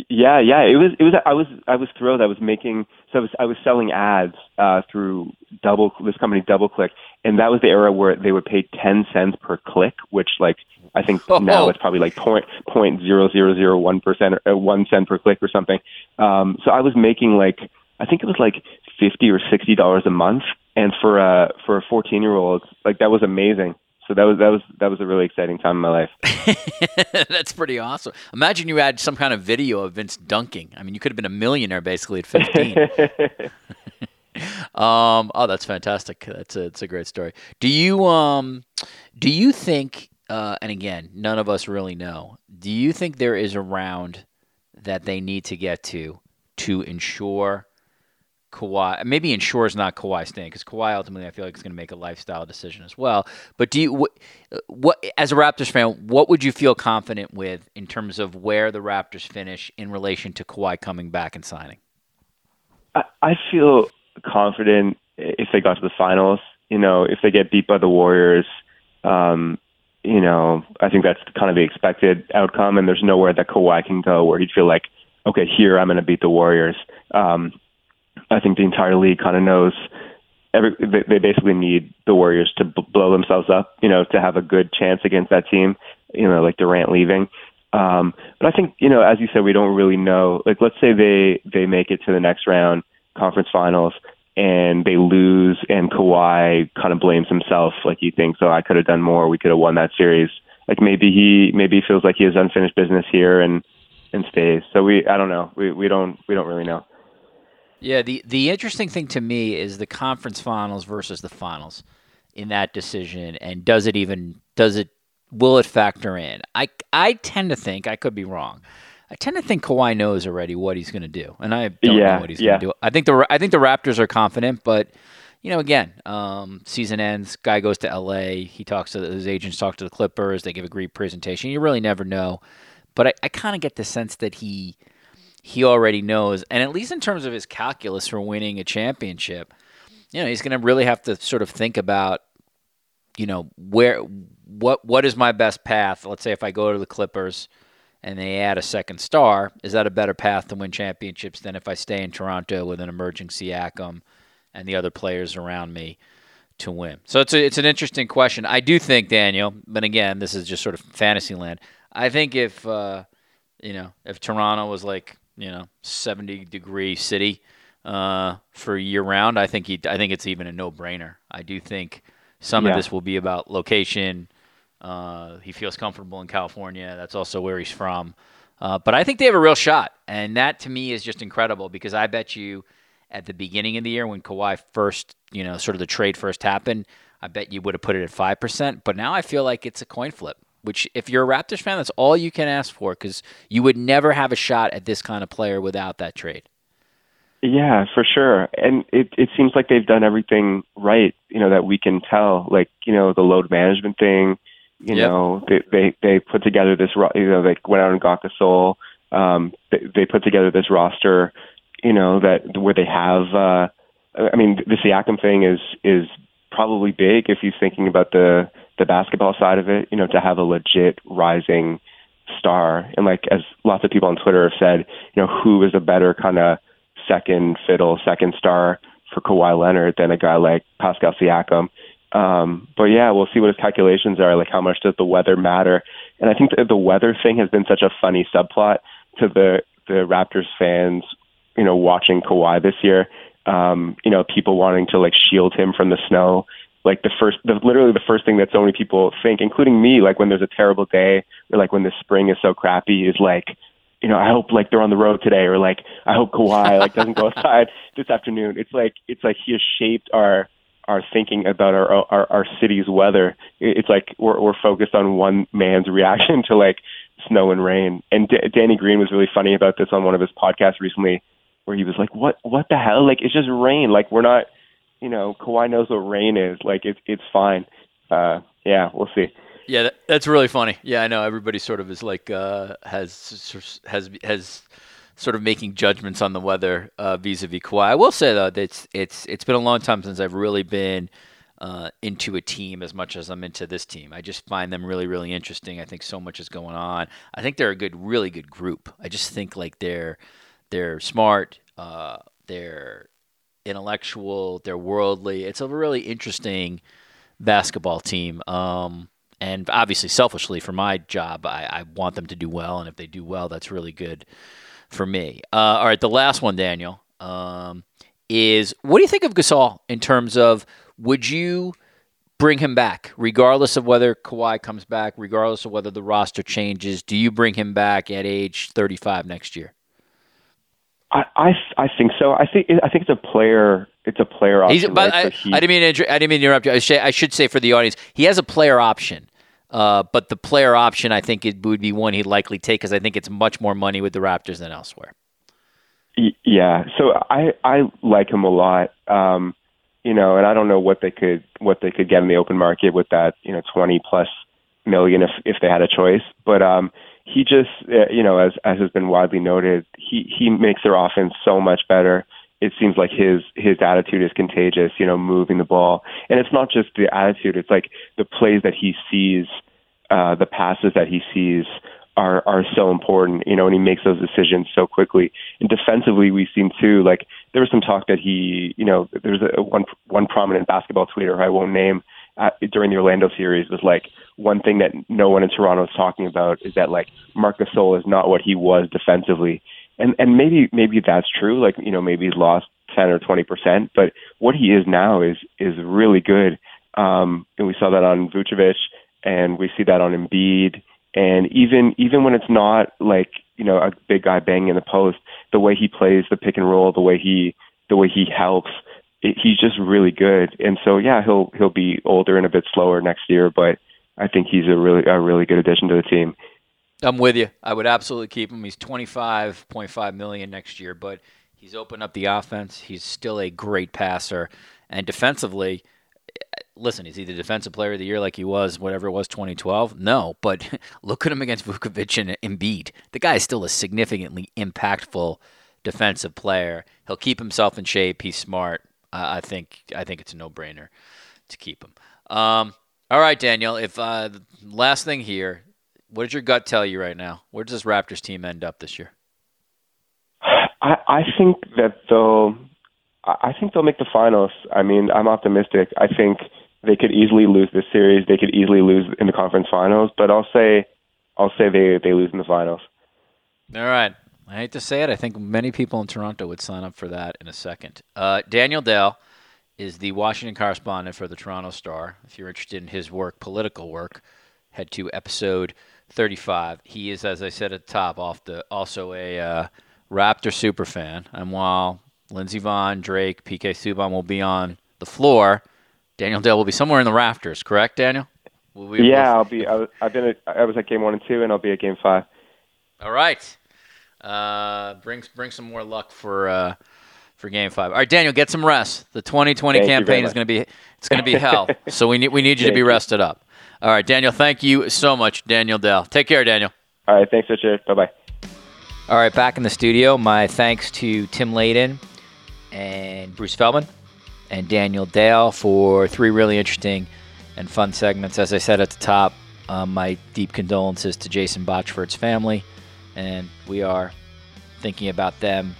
Yeah, yeah. It was. It was. I was. I was thrilled. I was making. So I was. I was selling ads uh, through double this company DoubleClick, and that was the era where they would pay ten cents per click, which like I think oh. now it's probably like point point zero zero zero one percent or uh, one cent per click or something. Um, so I was making like I think it was like fifty or sixty dollars a month, and for a for a fourteen year old, like that was amazing. So that was that was that was a really exciting time in my life. That's pretty awesome. Imagine you had some kind of video of Vince dunking. I mean, you could have been a millionaire basically at fifteen. um, oh, that's fantastic. That's a, it's a great story. Do you um, do you think? Uh, and again, none of us really know. Do you think there is a round that they need to get to to ensure Kawhi. Maybe ensures not Kawhi staying because Kawhi ultimately I feel like is going to make a lifestyle decision as well. But do you what, what as a Raptors fan, what would you feel confident with in terms of where the Raptors finish in relation to Kawhi coming back and signing? I, I feel confident if they got to the finals. You know, if they get beat by the Warriors, um, you know, I think that's kind of the expected outcome. And there's nowhere that Kawhi can go where he'd feel like, okay, here I'm going to beat the Warriors. Um, I think the entire league kind of knows every they, basically need the Warriors to blow themselves up, you know, to have a good chance against that team, you know, like Durant leaving. Um, but I think, you know, as you said, we don't really know. Like, let's say they they make it to the next round, conference finals, and they lose, and Kawhi kind of blames himself, like he thinks, "Oh, I could have done more. We could have won that series." Like maybe he maybe he feels like he has unfinished business here and and stays. So we I don't know. We we don't we don't really know. Yeah, the the interesting thing to me is the conference finals versus the finals in that decision, and does it even does it will it factor in? I I tend to think I could be wrong. I tend to think Kawhi knows already what he's going to do, and I don't yeah, know what he's yeah. going to do. I think the I think the Raptors are confident, but you know, again, um, season ends, guy goes to L.A. He talks to his agents, talk to the Clippers. They give a great presentation. You really never know, but I, I kind of get the sense that he he already knows, and at least in terms of his calculus for winning a championship, you know, he's going to really have to sort of think about, you know, where what what is my best path? Let's say if I go to the Clippers and they add a second star, is that a better path to win championships than if I stay in Toronto with an emerging Siakam and the other players around me to win? So it's a, it's an interesting question. I do think Daniel, but again, this is just sort of fantasy land. I think if uh, you know if Toronto was like you know 70 degree city uh, for year round, I think he I think it's even a no brainer. I do think Some of this will be about location. Uh, he feels comfortable in California. That's also where he's from. Uh, but I think they have a real shot, and that to me is just incredible because I bet you at the beginning of the year when Kawhi first, you know, sort of the trade first happened, I bet you would have put it at five percent. But now I feel like it's a coin flip. Which, if you're a Raptors fan, that's all you can ask for because you would never have a shot at this kind of player without that trade. Yeah, for sure. And it it seems like they've done everything right, you know, that we can tell. Like, you know, the load management thing, you Yep. know, they, they they put together this ro- you know, they went out and got the Gasol. Um they, they put together this roster, you know, that where they have uh I mean, the Siakam thing is is probably big if he's thinking about the the basketball side of it, you know, to have a legit rising star. And like as lots of people on Twitter have said, you know, who is a better kind of second fiddle, second star for Kawhi Leonard than a guy like Pascal Siakam. Um, but yeah, we'll see what his calculations are. Like, how much does the weather matter? And I think that the weather thing has been such a funny subplot to the the Raptors fans, you know, watching Kawhi this year. Um, you know, people wanting to like shield him from the snow. Like the first, the, literally the first thing that so many people think, including me, like when there's a terrible day or like when the spring is so crappy, is like, you know, I hope like they're on the road today, or like I hope Kawhi like doesn't go outside this afternoon. It's like it's like he has shaped our our thinking about our our, our city's weather. It's like we're we're focused on one man's reaction to like snow and rain. And D- Danny Green was really funny about this on one of his podcasts recently, where he was like, "What what the hell? Like it's just rain. Like we're not, you know, Kawhi knows what rain is. Like it's it's fine. Uh, yeah, we'll see." Yeah, that, that's really funny. Yeah, I know everybody sort of is like uh, has has has sort of making judgments on the weather uh, vis-a-vis Kawhi. I will say though that it's it's it's been a long time since I've really been uh, into a team as much as I'm into this team. I just find them really really interesting. I think so much is going on. I think they're a good, really good group. I just think like they're they're smart. Uh, they're intellectual. They're worldly. It's a really interesting basketball team. Um, and obviously, selfishly, for my job, I, I want them to do well. And if they do well, that's really good for me. Uh, all right, the last one, Daniel, um, is what do you think of Gasol in terms of would you bring him back, regardless of whether Kawhi comes back, regardless of whether the roster changes? Do you bring him back at age 35 next year? I, I I think so. I think I think it's a player. It's a player option. He's, but right? I, So he- I didn't mean to, I didn't mean to interrupt you. I should, I should say for the audience, he has a player option. Uh, but the player option, I think it would be one he'd likely take because I think it's much more money with the Raptors than elsewhere. Y- Yeah, so I I like him a lot. Um, you know, and I don't know what they could what they could get in the open market with that you know twenty plus million if if they had a choice. But um, he just uh, you know as as has been widely noted, he he makes their offense so much better. It seems like his his attitude is contagious. You know, moving the ball, and it's not just the attitude. It's like the plays that he sees, uh, the passes that he sees are are so important, you know, and he makes those decisions so quickly. And defensively, we've seen too. Like there was some talk that he, you know, there's a one one prominent basketball tweeter who I won't name uh, during the Orlando series was like one thing that no one in Toronto is talking about is that like Marc Gasol is not what he was defensively, and and maybe maybe that's true. Like you know maybe he's lost ten or twenty percent, but what he is now is is really good. Um, and we saw that on Vucevic, and we see that on Embiid. And even even when it's not like you know a big guy banging in the post, the way he plays the pick and roll, the way he the way he helps, he's just really good. And so yeah, he'll he'll be older and a bit slower next year, but I think he's a really a really good addition to the team. I'm with you. I would absolutely keep him. He's 25.5 million next year, but he's opened up the offense. He's still a great passer, and defensively, listen, is he the defensive player of the year like he was whatever it was 2012? No, but look at him against Vukovic and Embiid. The guy is still a significantly impactful defensive player. He'll keep himself in shape. He's smart. Uh, I think I think it's a no-brainer to keep him. Um, all right, Daniel. If uh, last thing here, what does your gut tell you right now? Where does this Raptors team end up this year? I, I think that they'll. I think they'll make the finals. I mean, I'm optimistic. I think they could easily lose this series. They could easily lose in the conference finals. But I'll say, I'll say they they lose in the finals. All right. I hate to say it. I think many people in Toronto would sign up for that in a second. Uh, Daniel Dale is the Washington correspondent for the Toronto Star. If you're interested in his work, political work, head to episode 35. He is, as I said at the top, off the also a uh, Raptor super fan. And while Lindsey Vonn, Drake, PK Subban will be on the floor, Daniel Dale will be somewhere in the rafters. Correct, Daniel? Will we, yeah, I'll be. I, have been. At, I was at game one and two, and I'll be at game five. All right. Uh, bring bring some more luck for uh, for Game Five. All right, Daniel, get some rest. The 2020 thank campaign is going to be it's going to be hell. so we need we need you to be rested up. All right, Daniel. Thank you so much, Daniel Dale. Take care, Daniel. All right, thanks, Richard. Bye bye. All right, back in the studio. My thanks to Tim Layden and Bruce Feldman and Daniel Dale for three really interesting and fun segments. As I said at the top, um, my deep condolences to Jason Botchford's family, and we are thinking about them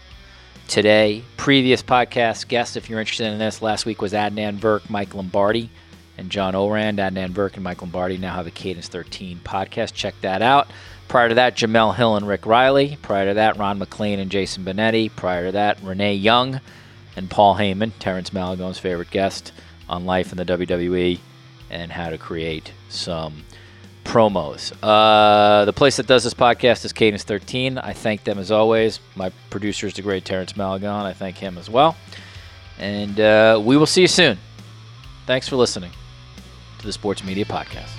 today. Previous podcast guests, if you're interested in this, last week was Adnan Virk, Mike Lombardi, and John Ourand. Adnan Virk and Mike Lombardi now have a Cadence 13 podcast. Check that out. Prior to that, Jemele Hill and Rick Reilly. Prior to that, Ron MacLean and Jason Benetti. Prior to that, Renee Young and Paul Heyman, Terrence Malagon's favorite guest on life in the WWE and how to create some promos. Uh, the place that does this podcast is Cadence 13. I thank them as always. My producer is the great Terrence Malagon. I thank him as well. And uh, we will see you soon. Thanks for listening to the Sports Media Podcast.